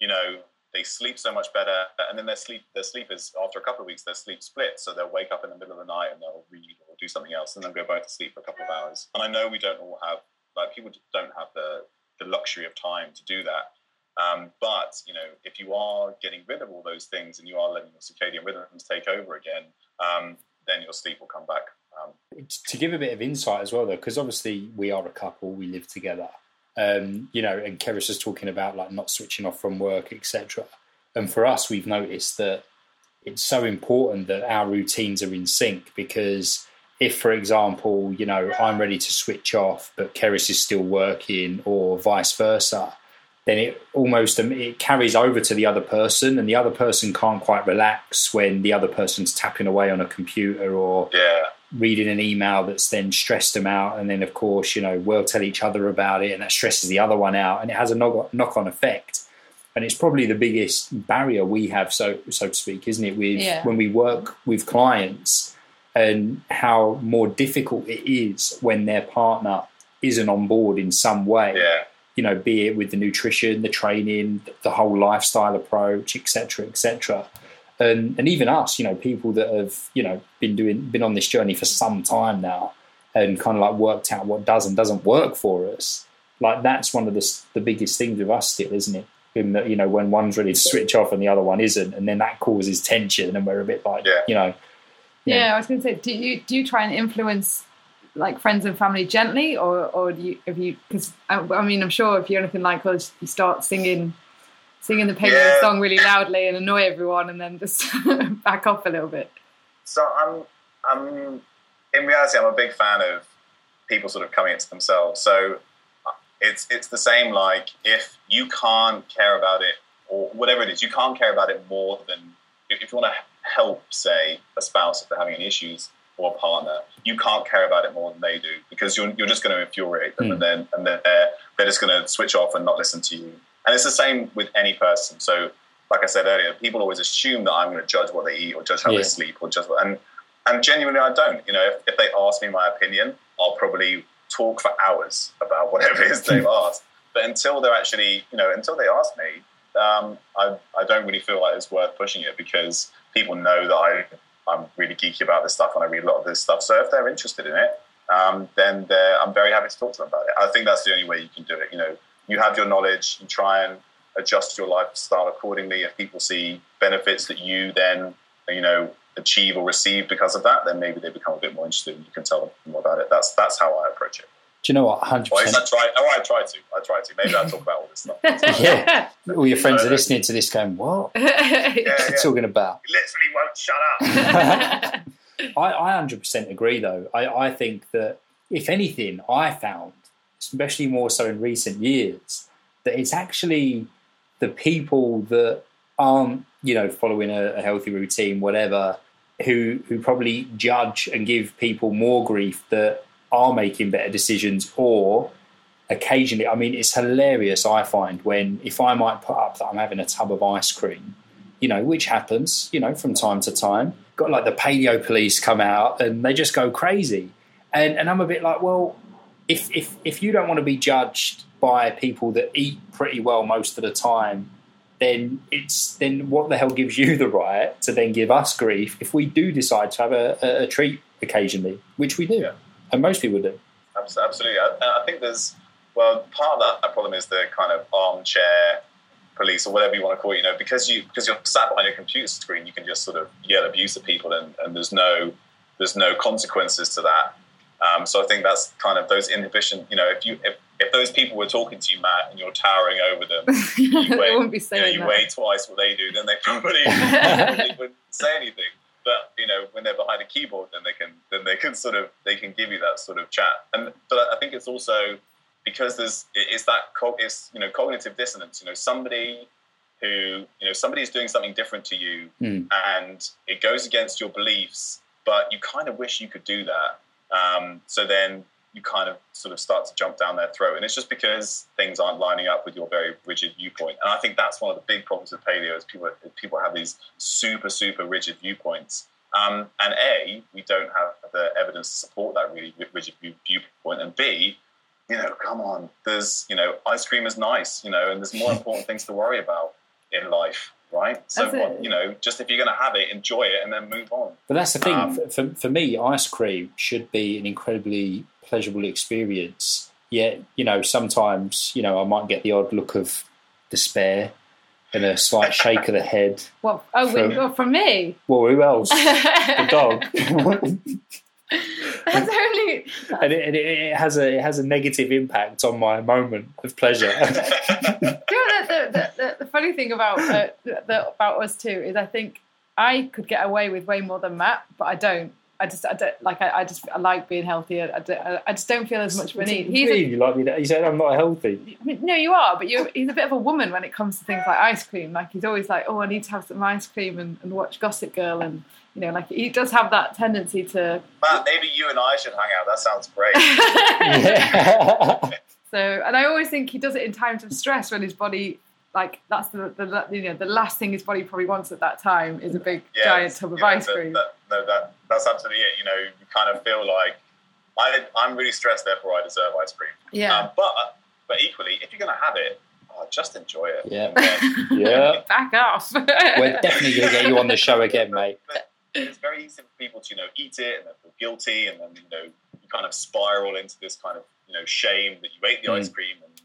you know they sleep so much better, and then their sleep their sleep is after a couple of weeks their sleep splits, so they'll wake up in the middle of the night and they'll read or do something else, and then go back to sleep for a couple of hours. And I know we don't all have like people don't have the the luxury of time to do that. Um, but you know, if you are getting rid of all those things and you are letting your circadian rhythms take over again, um, then your sleep will come back. Um, to give a bit of insight as well, though, because obviously we are a couple, we live together. Um, you know, and Keris was talking about like not switching off from work, etc. And for us, we've noticed that it's so important that our routines are in sync because if, for example, you know, I'm ready to switch off, but Keris is still working, or vice versa, then it almost um, it carries over to the other person, and the other person can't quite relax when the other person's tapping away on a computer or yeah. Reading an email that's then stressed them out, and then of course, you know, we'll tell each other about it, and that stresses the other one out, and it has a knock on effect. And it's probably the biggest barrier we have, so so to speak, isn't it? With yeah. when we work with clients and how more difficult it is when their partner isn't on board in some way. Yeah. You know, be it with the nutrition, the training, the whole lifestyle approach, etc., etc. And and even us, you know, people that have you know been doing been on this journey for some time now, and kind of like worked out what does and doesn't work for us. Like that's one of the the biggest things with us still, isn't it? In that you know when one's ready to switch off and the other one isn't, and then that causes tension, and we're a bit like, Yeah. you know, Yeah, I was going to say, do you do you try and influence like friends and family gently, or or do you have you? Because I, I mean, I'm sure if you're anything like us, you start singing singing the Paleo Yeah. song really loudly and annoy everyone, and then just [LAUGHS] back off a little bit. So I'm, I'm in reality, I'm a big fan of people sort of coming into themselves. So uh, it's it's the same. Like if you can't care about it or whatever it is, you can't care about it more than if if you want to help, say, a spouse if they're having any issues or a partner, you can't care about it more than they do because you're you're just going to infuriate them, Hmm. and then and then they're they're just going to switch off and not listen to you. And it's the same with any person. So. Like I said earlier, people always assume that I'm going to judge what they eat or judge how Yeah. they sleep or judge what, and and genuinely I don't. You know, if, if they ask me my opinion, I'll probably talk for hours about [LAUGHS] whatever it is they've [LAUGHS] asked. But until they're actually, you know, until they ask me, um, I, I don't really feel like it's worth pushing it because people know that I, I'm really geeky about this stuff and I read a lot of this stuff. So if they're interested in it, um, then I'm very happy to talk to them about it. I think that's the only way you can do it. You know, you have your knowledge, you try and adjust your lifestyle accordingly. If people see benefits that you then, you know, achieve or receive because of that, then maybe they become a bit more interested and you can tell them more about it. That's that's how I approach it. do you know what? Hundred Or at I try. Oh, I try to. I try to. Maybe I talk about all this stuff. [LAUGHS] Yeah. All your friends are listening to this, going, "What? [LAUGHS] Yeah, What are you yeah. talking about?" Literally won't shut up. [LAUGHS] I, I 100% agree, though. I, I think that, if anything, I found, especially more so in recent years, that it's actually the people that aren't, you know, following a, a healthy routine, whatever, who who probably judge and give people more grief that are making better decisions or occasionally i mean it's hilarious i find when if i might put up that i'm having a tub of ice cream you know which happens you know from time to time. Got like the paleo police come out and they just go crazy. And and i'm a bit like well if if if you don't want to be judged by people that eat pretty well most of the time then it's then what the hell gives you the right to then give us grief if we do decide to have a, a, a treat occasionally which we do Yeah. and most people do Absolutely. I, I think there's, well, part of that, problem is the kind of armchair police or whatever you want to call it, you know, because you because you're sat behind your computer screen, you can just sort of yell abuse at people and, and there's no there's no consequences to that. Um, so I think that's kind of those inhibition, you know, if you if, if those people were talking to you, Matt, and you're towering over them, [LAUGHS] [LAUGHS] I weigh- wouldn't be you know, you that. weigh twice what they do, then they [LAUGHS] probably, wouldn't say anything. But you know, when they're behind a keyboard, then they can then they can sort of they can give you that sort of chat. And but I think it's also because there's it's that co- it's you know cognitive dissonance. You know, somebody who you know somebody is doing something different to you, Hmm. and it goes against your beliefs, but you kind of wish you could do that. Um, so then you kind of sort of start to jump down their throat, and it's just because things aren't lining up with your very rigid viewpoint. And I think that's one of the big problems with paleo is people people have these super super rigid viewpoints. Um, and a, we don't have the evidence to support that really rigid viewpoint, and b, you know, come on, there's you know, ice cream is nice, you know, and there's more [LAUGHS] important things to worry about in life, right? So what, you know, just if you're going to have it, enjoy it, and then move on. But that's the thing. Um, for, for, for me, ice cream should be an incredibly pleasurable experience. Yet, you know, sometimes, you know, I might get the odd look of despair and a slight [LAUGHS] shake of the head. What? Oh, From- we, oh, from me. Well, who else? [LAUGHS] The dog. That's only. and it, and it, it has a it has a negative impact on my moment of pleasure. [LAUGHS] Do you know the, the funny thing about uh, the, about us too is I think I could get away with way more than Matt, but I don't. I just, I don't like. I, I just, I like being healthy. I, don't- I, I just don't feel as much of a need. He's a, you like me? You said I'm not healthy. I mean, no, you are, but you're, he's a bit of a woman when it comes to things like ice cream. Like he's always like, oh, I need to have some ice cream and, and watch Gossip Girl, and you know, like he does have that tendency to. Matt, maybe you and I should hang out. That sounds great. [LAUGHS] [LAUGHS] So, and I always think he does it in times of stress when his body like that's the, the you know the last thing his body probably wants at that time is a big yeah, giant tub of yeah, ice cream. That, that, that, that's absolutely it. You know, you kind of feel like I, I'm really stressed, therefore I deserve ice cream. Yeah. Um, but but equally, if you're going to have it, oh, just enjoy it. Yeah. yeah. [LAUGHS] [LAUGHS] Back off. We're definitely going to get you on the show again, mate. But it's very easy for people to you know eat it and then feel guilty, and then you know you kind of spiral into this kind of you know shame that you ate the mm. ice cream and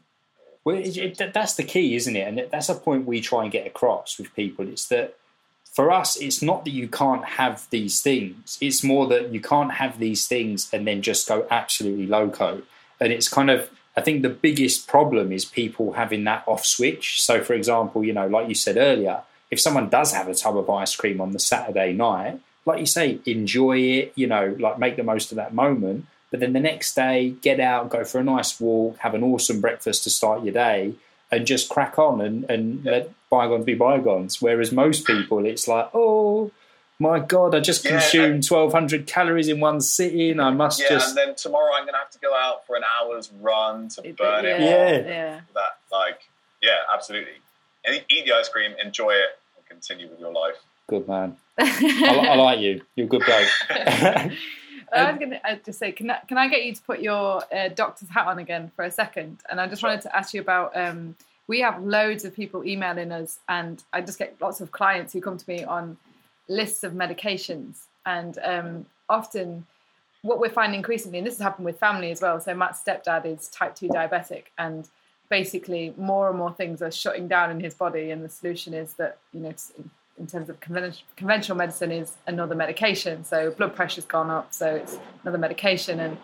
well, it, it, that's the key, isn't it? And that's a point we try and get across with people. It's that for us, it's not that you can't have these things. It's more that you can't have these things and then just go absolutely loco. And it's kind of, I think the biggest problem is people having that off switch. So, for example, you know, like you said earlier, if someone does have a tub of ice cream on the Saturday night, like you say, enjoy it, you know, like make the most of that moment. But then the next day, get out, go for a nice walk, have an awesome breakfast to start your day, and just crack on and, and yeah. let bygones be bygones. Whereas most people, it's like, oh, my God, I just yeah, consumed 1,200 calories in one sitting. I must yeah, just. and then tomorrow I'm going to have to go out for an hour's run to burn it. Yeah. yeah. That, like, yeah, absolutely. Eat the ice cream, enjoy it, and continue with your life. Good man. [LAUGHS] I, I, like you. You're a good guy. [LAUGHS] I was going to uh, just say, can I, can I get you to put your uh, doctor's hat on again for a second? And I just wanted to ask you about. Um, we have loads of people emailing us, and I just get lots of clients who come to me on lists of medications, and um, often what we're finding increasingly, and this has happened with family as well. So Matt's stepdad is type two diabetic, and basically more and more things are shutting down in his body, and the solution is that you know in terms of conventional medicine is another medication. So blood pressure's gone up, so it's another medication. And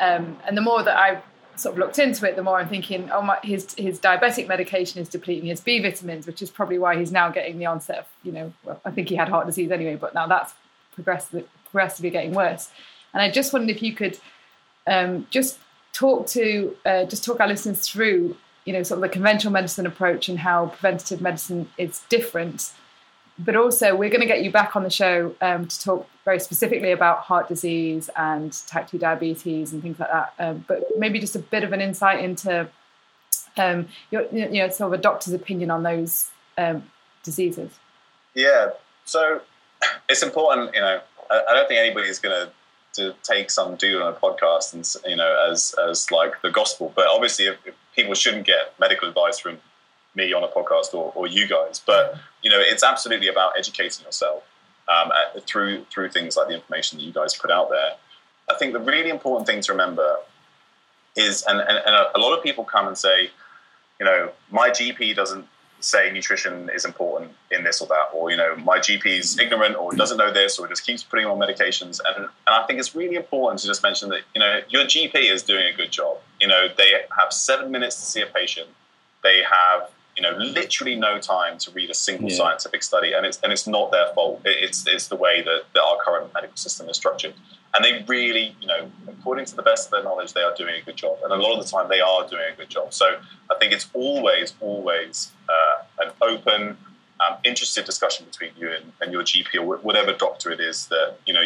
um, and the more that I sort of looked into it, the more I'm thinking, oh my, his his diabetic medication is depleting his B vitamins, which is probably why he's now getting the onset of, you know, well, I think he had heart disease anyway, but now that's progressively progressively getting worse. And I just wondered if you could um, just talk to uh, just talk our listeners through, you know, sort of the conventional medicine approach and how preventative medicine is different but also we're going to get you back on the show um, to talk very specifically about heart disease and type 2 diabetes and things like that. Um, but maybe just a bit of an insight into um, your, you know sort of a doctor's opinion on those um, diseases. Yeah. So it's important you know i, I don't think anybody's going to to take some dude on a podcast and you know as as like the gospel. But obviously if, if people shouldn't get medical advice from me on a podcast or, or you guys. But you know, it's absolutely about educating yourself um, through through things like the information that you guys put out there. I think the really important thing to remember is, and, and, and a lot of people come and say, you know, my GP doesn't say nutrition is important in this or that, or you know, my GP is ignorant or doesn't know this, or just keeps putting on medications. And, and I think it's really important to just mention that you know your GP is doing a good job. You know, they have seven minutes to see a patient. They have you know, literally no time to read a single yeah. scientific study, and it's and it's not their fault. It's it's the way that, that our current medical system is structured, and they really, you know, according to the best of their knowledge, they are doing a good job, and a lot of the time they are doing a good job. So I think it's always always uh, an open, um, interested discussion between you and, and your GP or whatever doctor it is that you know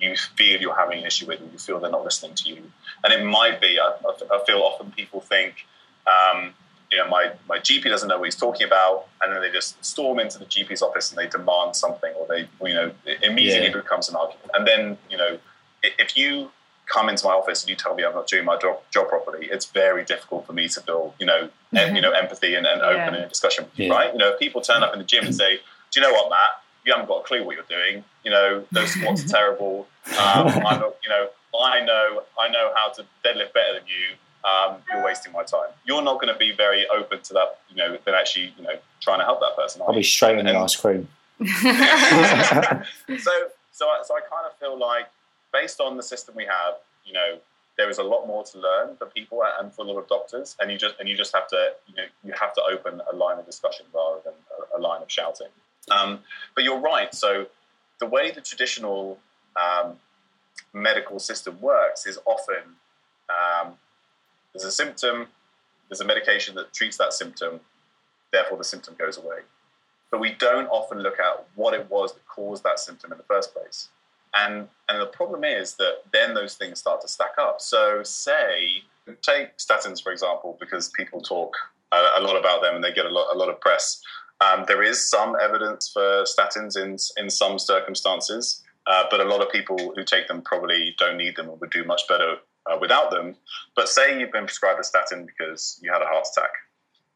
you feel you're having an issue with, and you feel they're not listening to you, and it might be. I, I feel often people think. Um, you know, my, my GP doesn't know what he's talking about, and then they just storm into the GP's office and they demand something, or they, you know, it immediately yeah. becomes an argument. And then, you know, if you come into my office and you tell me I'm not doing my job, job properly, it's very difficult for me to build, you know, em, [LAUGHS] you know, empathy and, and yeah. open in a discussion with you, yeah. right? You know, if people turn up in the gym and say, "Do you know what, Matt? You haven't got a clue what you're doing. You know, those squats are [LAUGHS] terrible. Um, I'm not, [LAUGHS] you know, I know, I know how to deadlift better than you um, you're wasting my time. You're not going to be very open to that, you know, than actually, you know, trying to help that person. I'll be straight in the ice cream. [LAUGHS] so, so, I, so I kind of feel like, based on the system we have, you know, there is a lot more to learn for people and for a lot of doctors, and you just and you just have to, you know, you have to open a line of discussion rather than a, a line of shouting. Um, but you're right. So, the way the traditional um, medical system works is often um, there's a symptom, there's a medication that treats that symptom, therefore the symptom goes away. But we don't often look at what it was that caused that symptom in the first place. And, and the problem is that then those things start to stack up. So, say, take statins, for example, because people talk a, a, lot about them, and they get a lot a lot of press. Um, there is some evidence for statins in in some circumstances, uh, but a lot of people who take them probably don't need them and would do much better uh, without them. But say you've been prescribed a statin because you had a heart attack,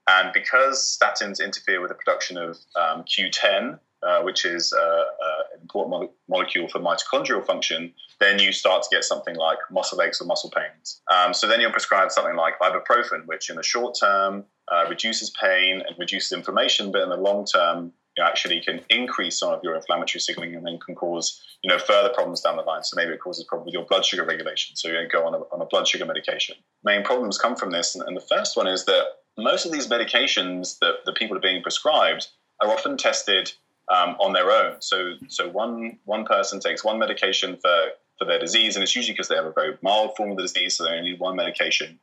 and because statins interfere with the production of um, Q10, uh, which is uh, uh, an important mo- molecule for mitochondrial function, then you start to get something like muscle aches or muscle pains. Um, so then you're prescribed something like ibuprofen, which in the short term uh, reduces pain and reduces inflammation, but in the long term, you actually can increase some of your inflammatory signaling and then can cause you know further problems down the line. So maybe it causes a problem with your blood sugar regulation. So you go on a, on a blood sugar medication. Main problems come from this, and, and the first one is that most of these medications that the people are being prescribed are often tested um, on their own. So, so one one person takes one medication for for their disease, and it's usually because they have a very mild form of the disease, so they only need one medication.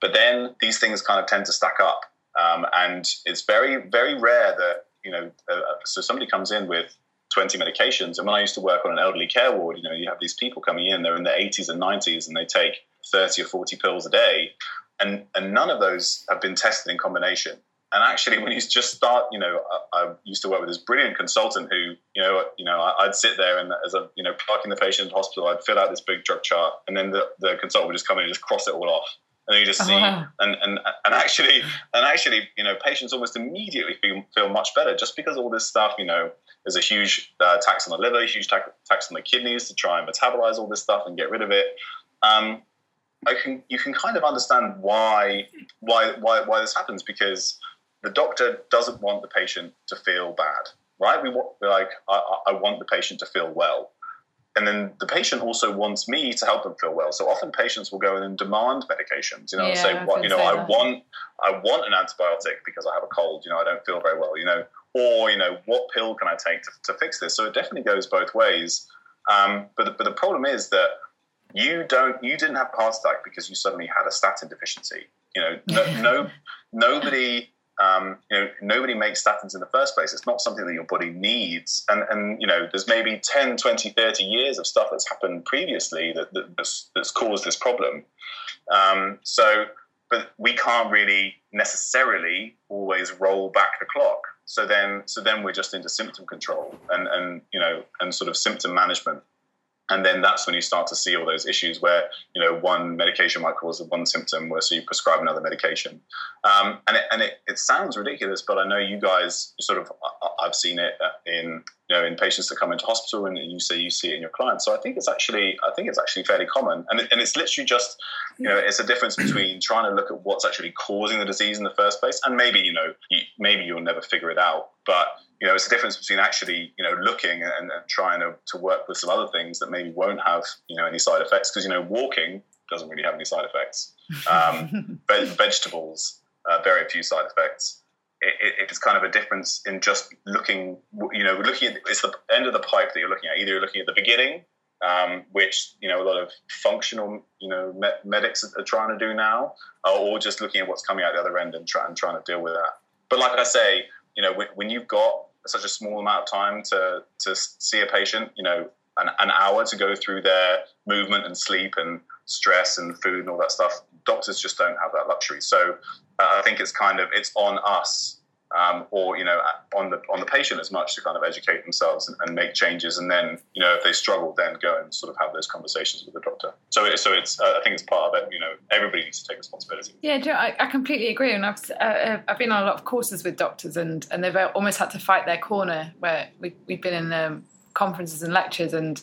But then these things kind of tend to stack up, um, and it's very very rare that you know. Uh, so somebody comes in with 20 medications, and when I used to work on an elderly care ward, you know, you have these people coming in, they're in their 80s and 90s, and they take 30 or 40 pills a day, and and none of those have been tested in combination. And actually, when you just start, you know, I, I, used to work with this brilliant consultant who, you know, you know, I'd sit there and as a, you know, parking the patient in the hospital, I'd fill out this big drug chart, and then the, the consultant would just come in and just cross it all off, and you just oh, see, wow. and, and and actually, and actually, you know, patients almost immediately feel, feel much better just because all this stuff, you know, there's a huge uh, tax on the liver, huge tax, tax on the kidneys to try and metabolize all this stuff and get rid of it. Um, I can you can kind of understand why why why why this happens because the doctor doesn't want the patient to feel bad, right? We want, like, I, I want the patient to feel well. And then the patient also wants me to help them feel well. So often patients will go in and demand medications, you know, yeah, say, what, you know, I that. want, I want an antibiotic because I have a cold, you know, I don't feel very well, you know, or, you know, what pill can I take to, to fix this? So it definitely goes both ways. Um, but, the, but the problem is that you don't, you didn't have heart attack because you suddenly had a statin deficiency. You know, no, [LAUGHS] no nobody um, you know, nobody makes statins in the first place. It's not something that your body needs. And, and you know, there's maybe 10, 20, 30 years of stuff that's happened previously that, that that's, that's, caused this problem. Um, so, but we can't really necessarily always roll back the clock. So then, so then we're just into symptom control and, and you know, and sort of symptom management and then that's when you start to see all those issues where you know one medication might cause one symptom where so you prescribe another medication. Um, and, it, and it, it, sounds ridiculous but i know you guys sort of i've seen it in you know in patients that come into hospital and you say you see it in your clients. So i think it's actually i think it's actually fairly common. And, it, and it's literally just you know it's a difference between [CLEARS THROAT] trying to look at what's actually causing the disease in the first place. And maybe you know you, maybe you'll never figure it out. But you know, it's the difference between actually, you know, looking and, and trying to, to work with some other things that maybe won't have, you know, any side effects. Because, you know, walking doesn't really have any side effects. Um, [LAUGHS] vegetables, uh, very few side effects. It, it, it's kind of a difference in just looking, you know, looking at, it's the end of the pipe that you're looking at. Either you're looking at the beginning, um, which, you know, a lot of functional, you know, medics are trying to do now, or just looking at what's coming out the other end and, try, and trying to deal with that. But like I say, you know, when, when you've got such a small amount of time to to see a patient. You know, an, an hour to go through their movement and sleep and stress and food and all that stuff. Doctors just don't have that luxury. So uh, I think it's kind of it's on us um, or you know on the on the patient as much to kind of educate themselves and, and, make changes, and then you know if they struggle, then go and sort of have those conversations with the doctor. So it, so it's uh, I think it's part of it. You know, everybody needs to take responsibility. Yeah, Joe, I, I, completely agree, and I've uh, I've been on a lot of courses with doctors, and and they've almost had to fight their corner where we, we've been in um, conferences and lectures and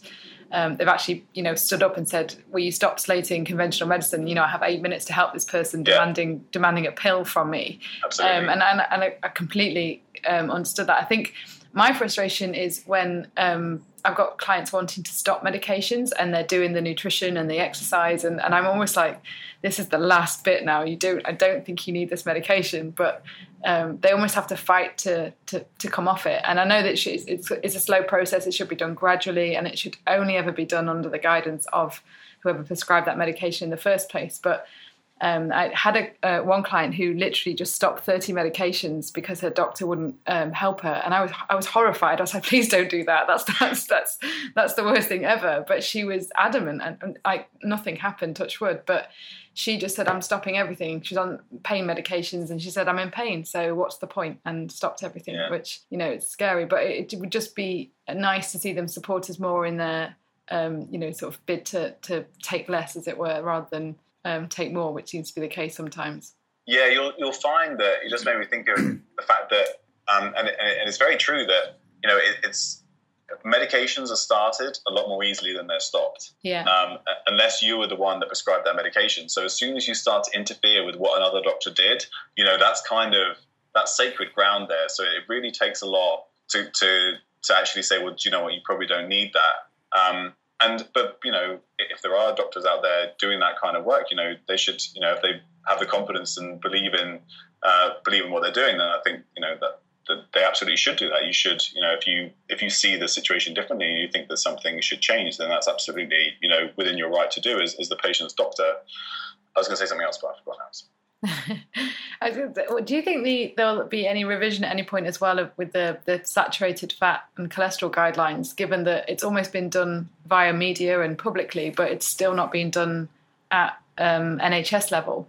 um, they've actually, you know, stood up and said, "Will you stop slating conventional medicine? You know, I have eight minutes to help this person yeah. demanding demanding a pill from me." Absolutely. Um, and, and, and I, completely um, understood that. I think my frustration is when um, I've got clients wanting to stop medications and they're doing the nutrition and the exercise, and, and I'm almost like, "This is the last bit now. You don't. I don't think you need this medication, but." um, they almost have to fight to, to, to come off it. And I know that it's, it's, it's, a slow process. It should be done gradually, and it should only ever be done under the guidance of whoever prescribed that medication in the first place. But um, I had a uh, one client who literally just stopped 30 medications because her doctor wouldn't um, help her, and I was I was horrified. I was like, [LAUGHS] "Please don't do that. That's that's that's that's the worst thing ever." But she was adamant, and, and like nothing happened. Touch wood, but she just said, "I'm stopping everything." She's on pain medications, and she said, "I'm in pain, so what's the point?" And stopped everything, Yeah. which you know it's scary, but it, it would just be nice to see them support us more in their um, you know sort of bid to to take less, as it were, rather than um, take more, which seems to be the case sometimes. Yeah, you'll you'll find that you just made me think of the fact that, um, and, and it's very true that you know it, it's medications are started a lot more easily than they're stopped, Yeah, um, unless you were the one that prescribed that medication. So as soon as you start to interfere with what another doctor did, you know that's kind of that sacred ground there. So it really takes a lot to to to actually say, well, do you know what? You probably don't need that. Um, and but you know, if there are doctors out there doing that kind of work, you know, they should, you know, if they have the confidence and believe in uh, believe in what they're doing, then I think you know that, that they absolutely should do that. You should, you know, if you if you see the situation differently and you think that something should change, then that's absolutely you know within your right to do as, as the patient's doctor. I was going to say something else, but I forgot now. I think that- do you think the, there'll be any revision at any point as well of, with the, the saturated fat and cholesterol guidelines, given that it's almost been done via media and publicly, but it's still not being done at um, NHS level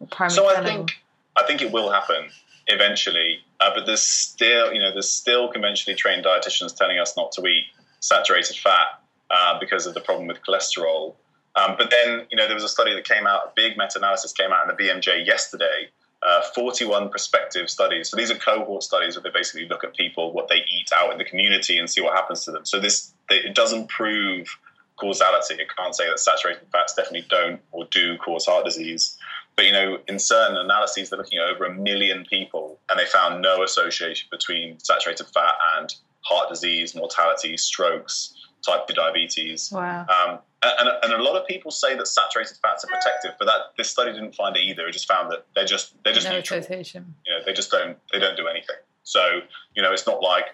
or primary So I think I think it will happen eventually, uh, but there's still you know there's still conventionally trained dietitians telling us not to eat saturated fat uh, because of the problem with cholesterol. Um, but then you know there was a study that came out, a big meta-analysis came out in the BMJ yesterday. Uh, 41 prospective studies. So these are cohort studies where they basically look at people, what they eat out in the community, and see what happens to them. So this it doesn't prove causality. It can't say that saturated fats definitely don't or do cause heart disease. But you know, in certain analyses, they're looking at over a million people, and they found no association between saturated fat and heart disease, mortality, strokes, type 2 diabetes. Wow. Um, and, and a lot of people say that saturated fats are protective, but that this study didn't find it either. It just found that they're just they're just no neutral. association. You know, they just don't they don't do anything. So you know, it's not like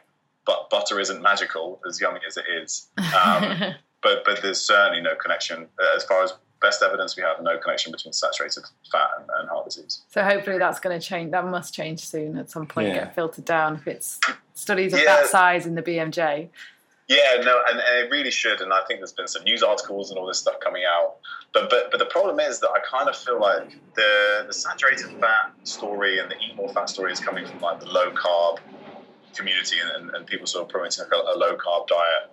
but butter isn't magical, as yummy as it is. Um, [LAUGHS] but but there's certainly no connection uh, as far as best evidence we have no connection between saturated fat and, and heart disease. so hopefully that's going to change. That must change soon at some point. Yeah. Get filtered down if it's studies of Yeah. that size in the BMJ. Yeah, no, and, and it really should. And I think there's been some news articles and all this stuff coming out. But but but the problem is that I kind of feel like the the saturated fat story and the eat more fat story is coming from like the low carb community and, and, people sort of promoting like a, a low carb diet.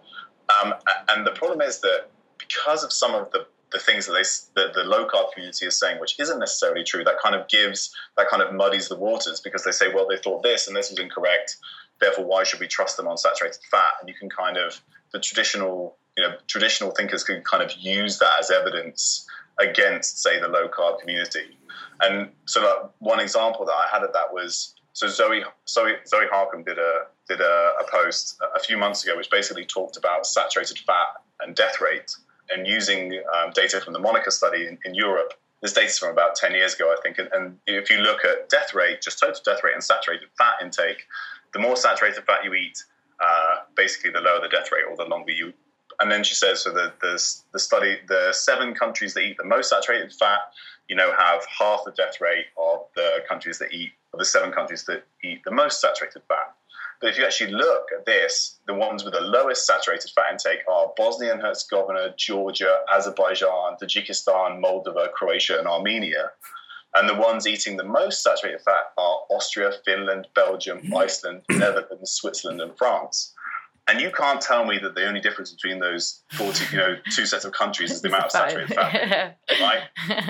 Um, and the problem is that because of some of the the things that they that the low carb community is saying, which isn't necessarily true, that kind of gives that kind of muddies the waters because they say, well, they thought this and this was incorrect. Therefore, why should we trust them on saturated fat? And you can kind of the traditional you know traditional thinkers can kind of use that as evidence against, say, the low carb community. And so, like, one example that I had of that was so Zoe Zoe Zoe did a did a, a post a few months ago, which basically talked about saturated fat and death rate, and using um, data from the Monica study in, in Europe. This data's from about ten years ago, I think. And, and if you look at death rate, just total death rate and saturated fat intake, the more saturated fat you eat, uh, basically the lower the death rate, or the longer you. And then she says, so the, the the study, the seven countries that eat the most saturated fat, you know, have half the death rate of the countries that eat, of the seven countries that eat the most saturated fat. But if you actually look at this, the ones with the lowest saturated fat intake are Bosnia and Herzegovina, Georgia, Azerbaijan, Tajikistan, Moldova, Croatia, and Armenia. And the ones eating the most saturated fat are Austria, Finland, Belgium, mm-hmm. Iceland, Netherlands, Switzerland, and France. And you can't tell me that the only difference between those 40, you know, two sets of countries is the [LAUGHS] amount of saturated fat, [LAUGHS] right?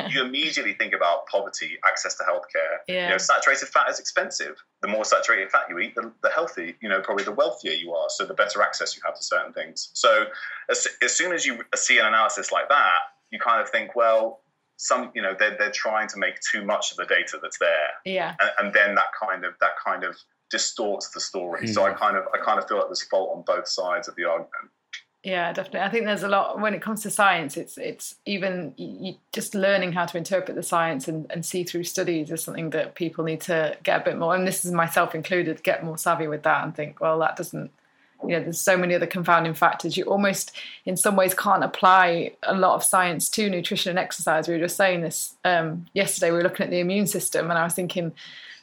You immediately think about poverty, access to healthcare. Yeah. You know, saturated fat is expensive. The more saturated fat you eat, the, the healthy, you know, probably the wealthier you are. So the better access you have to certain things. So as, as soon as you see an analysis like that, you kind of think, well, some, you know, they're, they're trying to make too much of the data that's there yeah. and, and then that kind of that kind of distorts the story. So I hmm. kind of I kind of feel like there's fault on both sides of the argument. Yeah, definitely. I think there's a lot when it comes to science. It's it's even you, just learning how to interpret the science and, and see through studies is something that people need to get a bit more. And this is myself included. Get more savvy with that and think, well, that doesn't you know there's so many other confounding factors. You almost in some ways can't apply a lot of science to nutrition and exercise. We were just saying this um, yesterday we were looking at the immune system and i was thinking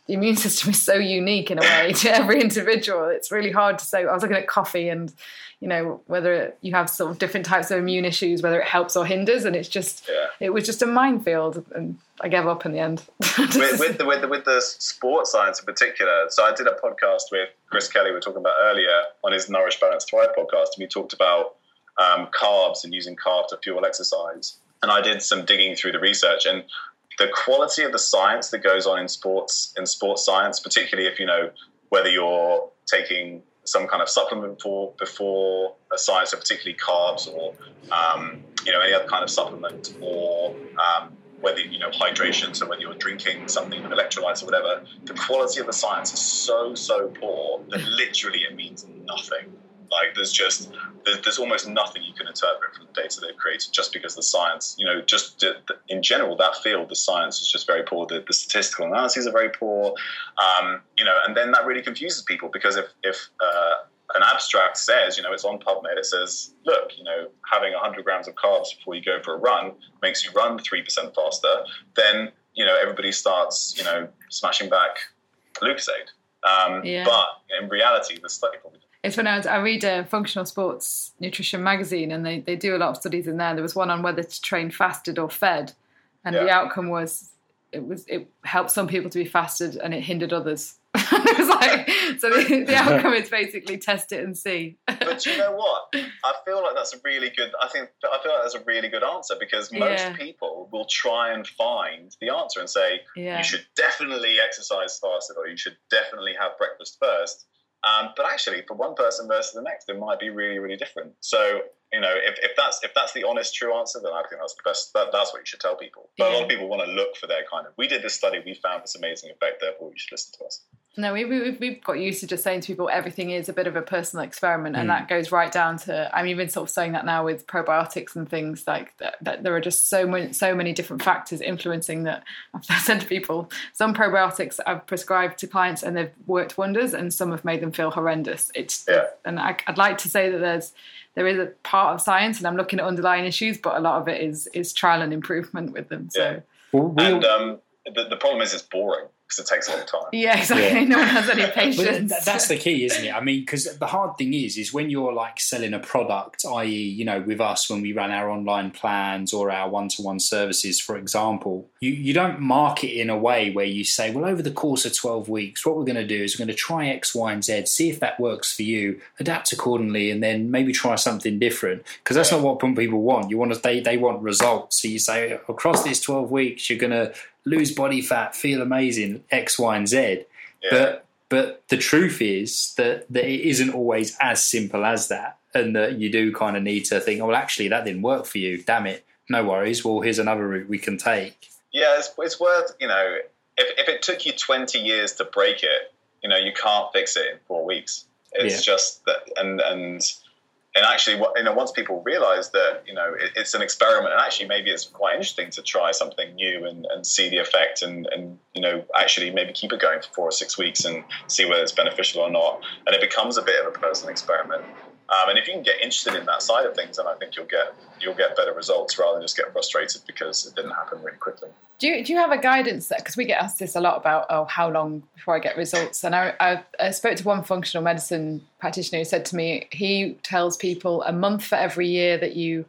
the immune [LAUGHS] system is so unique in a way to every individual it's really hard to say i was looking at coffee and you know whether you have sort of different types of immune issues whether it helps or hinders and it's just Yeah. it was just a minefield and i gave up in the end with, with, the, with, the, with the sports science in particular, so I did a podcast with Chris Kelly, we were talking about earlier on his Nourish Balance Thrive podcast, and we talked about um, carbs and using carbs to fuel exercise. And I did some digging through the research, and the quality of the science that goes on in sports, in sports science, particularly if you know whether you're taking some kind of supplement for before a science, so particularly carbs or um, you know any other kind of supplement, or um, whether you know hydration, so whether you're drinking something with electrolytes or whatever, the quality of the science is so so poor that literally it means nothing. Like there's just there's, there's almost nothing you can interpret from the data they've created just because the science, you know, just in general that field, the science is just very poor. The, the statistical analyses are very poor, um, you know, and then that really confuses people because if if uh, an abstract says, you know, it's on PubMed, it says, look, you know, having 100 grams of carbs before you go for a run makes you run 3% faster, then, you know, everybody starts, you know, smashing back Lucozade. Um, Yeah. But in reality, the study probably It's when I, was, I read a functional sports nutrition magazine, and they, they do a lot of studies in there. There was one on whether to train fasted or fed, and the outcome was it was it helped some people to be fasted, and it hindered others. [LAUGHS] it was like so the, the [LAUGHS] outcome is basically test it and see. but you know what? I feel like that's a really good. I think I feel like that's a really good answer because most Yeah. people will try and find the answer and say yeah, you should definitely exercise fasted or you should definitely have breakfast first. Um, but actually, for one person versus the next, it might be really, really different. So you know, if, if that's if that's the honest, true answer, then I think that's the best. That, that's what you should tell people. But a lot of people want to look for their kind of. We did this study, we found this amazing effect. Therefore, you should listen to us. No, we, we, we've got used to just saying to people everything is a bit of a personal experiment, and Mm. that goes right down to. I'm even sort of saying that now with probiotics and things like that. that there are just so many, so many different factors influencing that. [LAUGHS] I've said to people, some probiotics I've prescribed to clients and they've worked wonders, and some have made them feel horrendous. It's Yeah. and I, I'd like to say that there's there is a part of science, and I'm looking at underlying issues, but a lot of it is is trial and improvement with them. So. Yeah. And um, the, the problem is, it's boring because it takes a long time. Yeah, exactly. Yeah. [LAUGHS] No one has any patience. th- that's the key, isn't it? I mean, because the hard thing is, is when you're like selling a product, i.e., you know, with us when we run our online plans or our one-to-one services, for example, you you don't market in a way where you say, well, over the course of twelve weeks, what we're going to do is we're going to try X, Y, and Z, see if that works for you, adapt accordingly, and then maybe try something different. Because that's not what people want. You want to they they want results. So you say across these twelve weeks, you're going to lose body fat, feel amazing, X, Y, and Z. Yeah. But but the truth is that, that it isn't always as simple as that, and that you do kind of need to think, oh, well, actually, that didn't work for you. Damn it. No worries. Well, here's another route we can take. Yeah, it's, it's worth, you know, if, if it took you 20 years to break it, you know, you can't fix it in four weeks. It's Yeah. just that, and, and, and actually, you know, once people realize that, you know, it, it's an experiment, and actually, maybe it's quite interesting to try something new and, and see the effect, and, and you know, actually, maybe keep it going for four or six weeks and see whether it's beneficial or not. And it becomes a bit of a personal experiment. Um, and if you can get interested in that side of things, then I think you'll get you'll get better results rather than just get frustrated because it didn't happen really quickly. Do you, do you have a guidance there? Because we get asked this a lot about, oh, how long before I get results? And I, I, I spoke to one functional medicine practitioner who said to me, he tells people a month for every year that you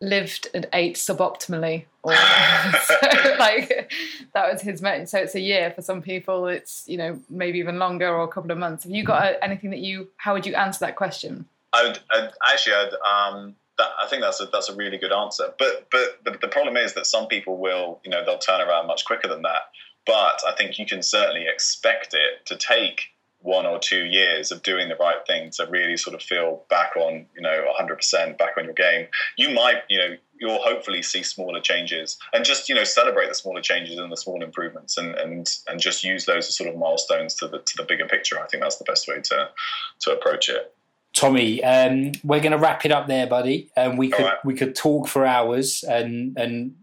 lived and ate suboptimally. Or, [LAUGHS] so, [LAUGHS] like, that was his message. So it's a year for some people. It's, you know, maybe even longer or a couple of months. Have you got a, anything that you, how would you answer that question? I would I'd, actually, I'd, um, that, I think that's a that's a really good answer. But but the, the problem is that some people will, you know, they'll turn around much quicker than that. But I think you can certainly expect it to take one or two years of doing the right thing to really sort of feel back on, you know, 100% back on your game. You might, you know, you'll hopefully see smaller changes and just, you know, celebrate the smaller changes and the small improvements and, and, and just use those as sort of milestones to the, to the bigger picture. I think that's the best way to, to approach it. Tommy, um, we're going to wrap it up there, buddy. And we could All right. we could talk for hours, and and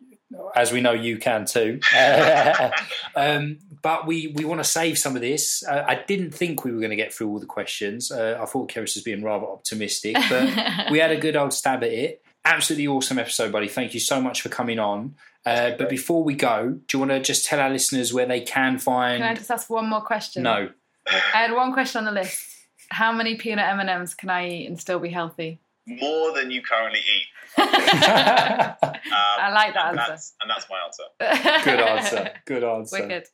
as we know, you can too. [LAUGHS] [LAUGHS] um, but we, we want to save some of this. Uh, I didn't think we were going to get through all the questions. Uh, I thought Keris was being rather optimistic, but [LAUGHS] we had a good old stab at it. Absolutely awesome episode, buddy. Thank you so much for coming on. Uh, but before we go, do you want to just tell our listeners where they can find? Can I just ask one more question? No. I had one question on the list. How many peanut M and M's can I eat and still be healthy? More than you currently eat. [LAUGHS] I Um, like that and answer. that's, and that's my answer. [LAUGHS] Good answer. Good answer. Wicked.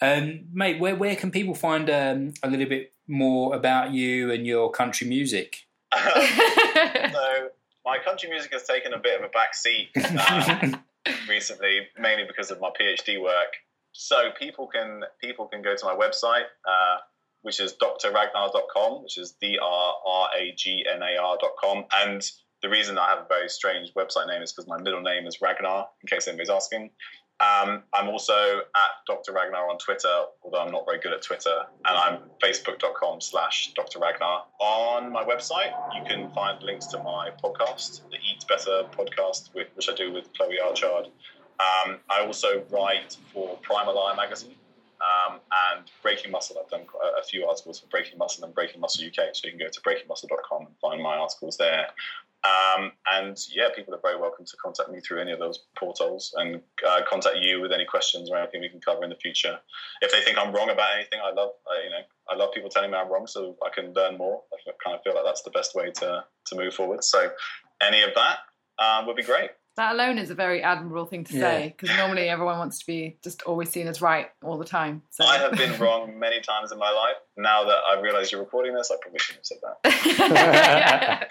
Um, mate, where, where can people find um, a little bit more about you and your country music? [LAUGHS] so my country music has taken a bit of a back seat um, recently, mainly because of my PhD work. So people can people can go to my website, uh, which is drragnar.com, which is d r r a g n a r.com, and the reason I have a very strange website name is because my middle name is Ragnar, in case anybody's asking. Um, I'm also at Dr. Ragnar on Twitter, although I'm not very good at Twitter, and I'm facebook.com slash Dr. Ragnar. On my website, you can find links to my podcast, the Eat Better podcast, which I do with Chloe Archard. Um, I also write for Primal Eye magazine um, and Breaking Muscle. I've done a few articles for Breaking Muscle and Breaking Muscle UK, so you can go to breakingmuscle.com and find my articles there. Um, and yeah, people are very welcome to contact me through any of those portals and uh, contact you with any questions or anything we can cover in the future. If they think I'm wrong about anything, I love uh, you know I love people telling me I'm wrong, so I can learn more. I kind of feel like that's the best way to to move forward. So any of that um, would be great. That alone is a very admirable thing to Yeah. say because normally everyone wants to be just always seen as right all the time. So. I have been wrong many times in my life. Now that I realise you're recording this, I probably shouldn't have said that.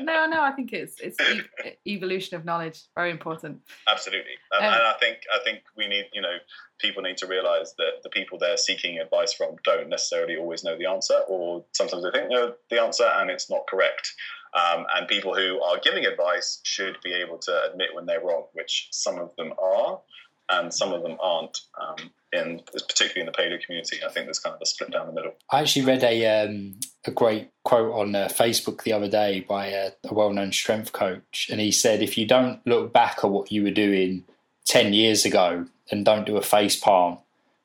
[LAUGHS] no, no, I think it's it's e- evolution of knowledge. Very important. Absolutely, and, Um, and I think I think we need you know people need to realise that the people they're seeking advice from don't necessarily always know the answer, or sometimes they think they know the answer and it's not correct. Um, and people who are giving advice should be able to admit when they're wrong, which some of them are, and some of them aren't. Um, in particularly in the paleo community, I think there's kind of a split down the middle. I actually read a um, a great quote on uh, Facebook the other day by a, a well known strength coach, and he said, "If you don't look back at what you were doing ten years ago and don't do a face palm,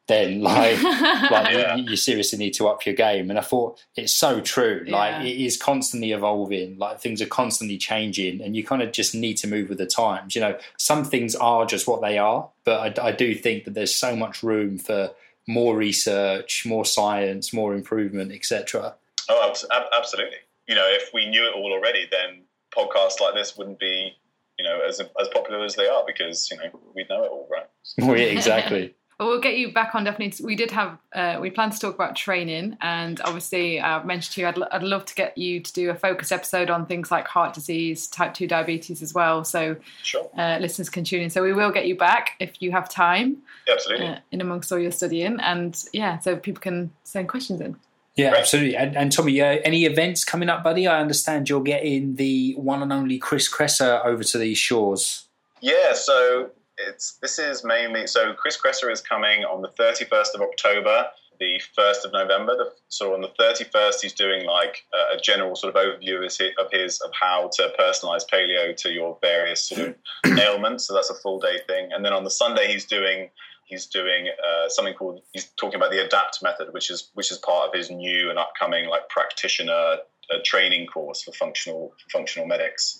then [LAUGHS] like like Yeah. you, you seriously need to up your game." And I thought it's so true. Like Yeah. it is constantly evolving. Like things are constantly changing, and you kind of just need to move with the times. You know, some things are just what they are, but I, I do think that there's so much room for more research, more science, more improvement, etc. Oh, ab- absolutely. You know, if we knew it all already, then podcasts like this wouldn't be, you know, as as popular as they are because you know we'd know it all, right? [LAUGHS] Well, yeah, exactly. Well, we'll get you back on definitely. We did have, uh, we plan to talk about training, and obviously, I've mentioned to you, I'd, lo- I'd love to get you to do a focus episode on things like heart disease, type 2 diabetes as well. So Sure, uh, listeners can tune in. So we will get you back if you have time absolutely. uh, in amongst all your studying. And yeah, so people can send questions in. Yeah, Right. absolutely. And, and Tommy, uh, any events coming up, buddy? I understand you're getting the one and only Chris Kresser over to these shores. Yeah, so it's this is mainly so Chris Kresser is coming on the 31st of October, the 1st of November. The, so on the 31st, he's doing like a, a general sort of overview of his, of his of how to personalize paleo to your various sort of [CLEARS THROAT] ailments. So that's a full day thing. And then on the Sunday, he's doing he's doing uh, something called he's talking about the adapt method which is which is part of his new and upcoming like practitioner uh, training course for functional for functional medics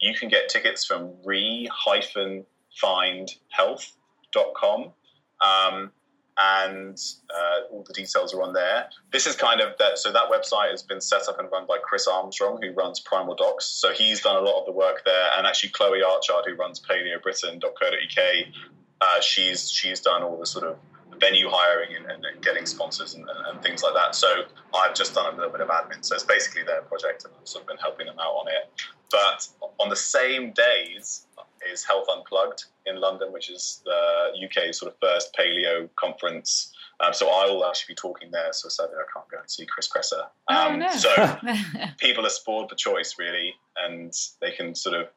you can get tickets from re-findhealth.com um, and uh, all the details are on there. This is kind of that. So that website has been set up and run by Chris Armstrong, who runs Primal Docs. So he's done a lot of the work there, and actually Chloe Archard, who runs PaleoBritain.co.uk, uh, she's she's done all the sort of venue hiring and, and, and getting sponsors and, and things like that. So I've just done a little bit of admin. So it's basically their project, and I've sort of been helping them out on it. But on the same days is Health Unplugged in London, which is the UK's sort of first paleo conference. Um, so I will actually be talking there. So sadly, I can't go and see Chris Kresser. Oh, Um, no. So [LAUGHS] people are spoiled for choice, really, and they can sort of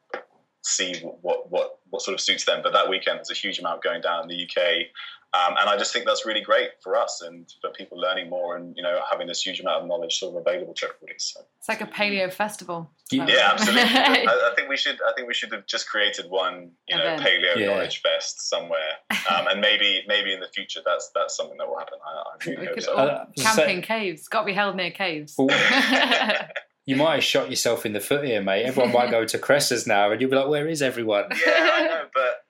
see what, what what sort of suits them. But that weekend, there's a huge amount going down in the UK. Um, and I just think that's really great for us and for people learning more and you know having this huge amount of knowledge sort of available to everybody. So it's like a paleo festival. Yeah, yeah absolutely. [LAUGHS] I, I, think we should. I think we should have just created one, you know, paleo yeah. knowledge fest somewhere, um, and maybe maybe in the future that's that's something that will happen. I, I really hope so. Uh, camping so, caves. Got to be held near caves. [LAUGHS] you might have shot yourself in the foot here, mate. Everyone might go to Kressers now, and you'll be like, "Where is everyone?" Yeah, I know, but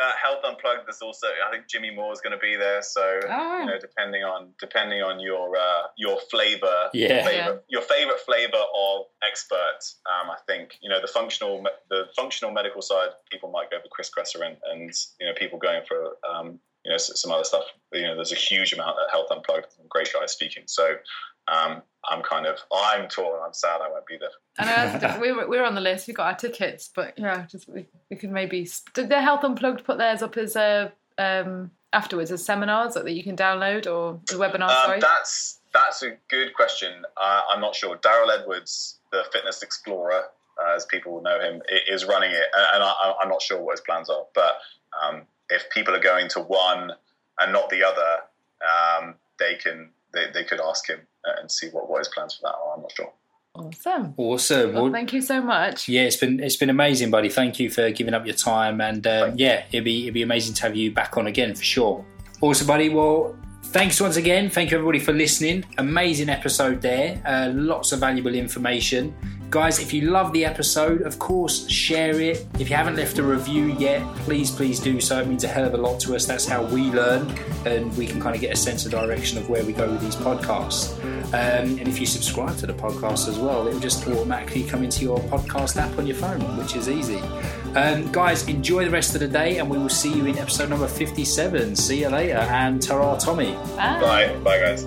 uh, Health Unplugged. There's also I think Jimmy Moore is going to be there. So oh. you know, depending on depending on your uh, your flavor, yeah. Flavor, yeah. your favorite flavor of expert. Um, I think you know the functional the functional medical side. People might go for Chris Kresser and, and you know people going for um, you know some other stuff. You know, there's a huge amount at Health Unplugged. Great guys speaking. So um, I'm kind of I'm torn. I'm sad I won't be there. I know [LAUGHS] we we're on the list. We got our tickets, but yeah, just we, we can maybe did the Health Unplugged put theirs up as a um, afterwards as seminars that you can download or the webinar. Um, sorry, that's that's a good question. Uh, I'm not sure. Daryl Edwards, the fitness explorer, uh, as people will know him, is running it, and I, am not sure what his plans are. But um, if people are going to one and not the other, um, they can they, they could ask him and see what, what his plans for that are. I'm not sure. Awesome. Awesome. Well, well, thank you so much. Yeah, it's been it's been amazing, buddy. Thank you for giving up your time, and um, yeah, it'd be it'd be amazing to have you back on again for sure. Awesome, buddy. Well, thanks once again. Thank you everybody for listening. Amazing episode there. Uh, lots of valuable information. Guys, if you love the episode, of course, share it. If you haven't left a review yet, please, please do so. It means a hell of a lot to us. That's how we learn, and we can kind of get a sense of direction of where we go with these podcasts. Um, and if you subscribe to the podcast as well, it will just automatically come into your podcast app on your phone, which is easy. Um, guys, enjoy the rest of the day, and we will see you in episode number 57. See you later, and ta Tommy. Bye. Bye, Bye guys.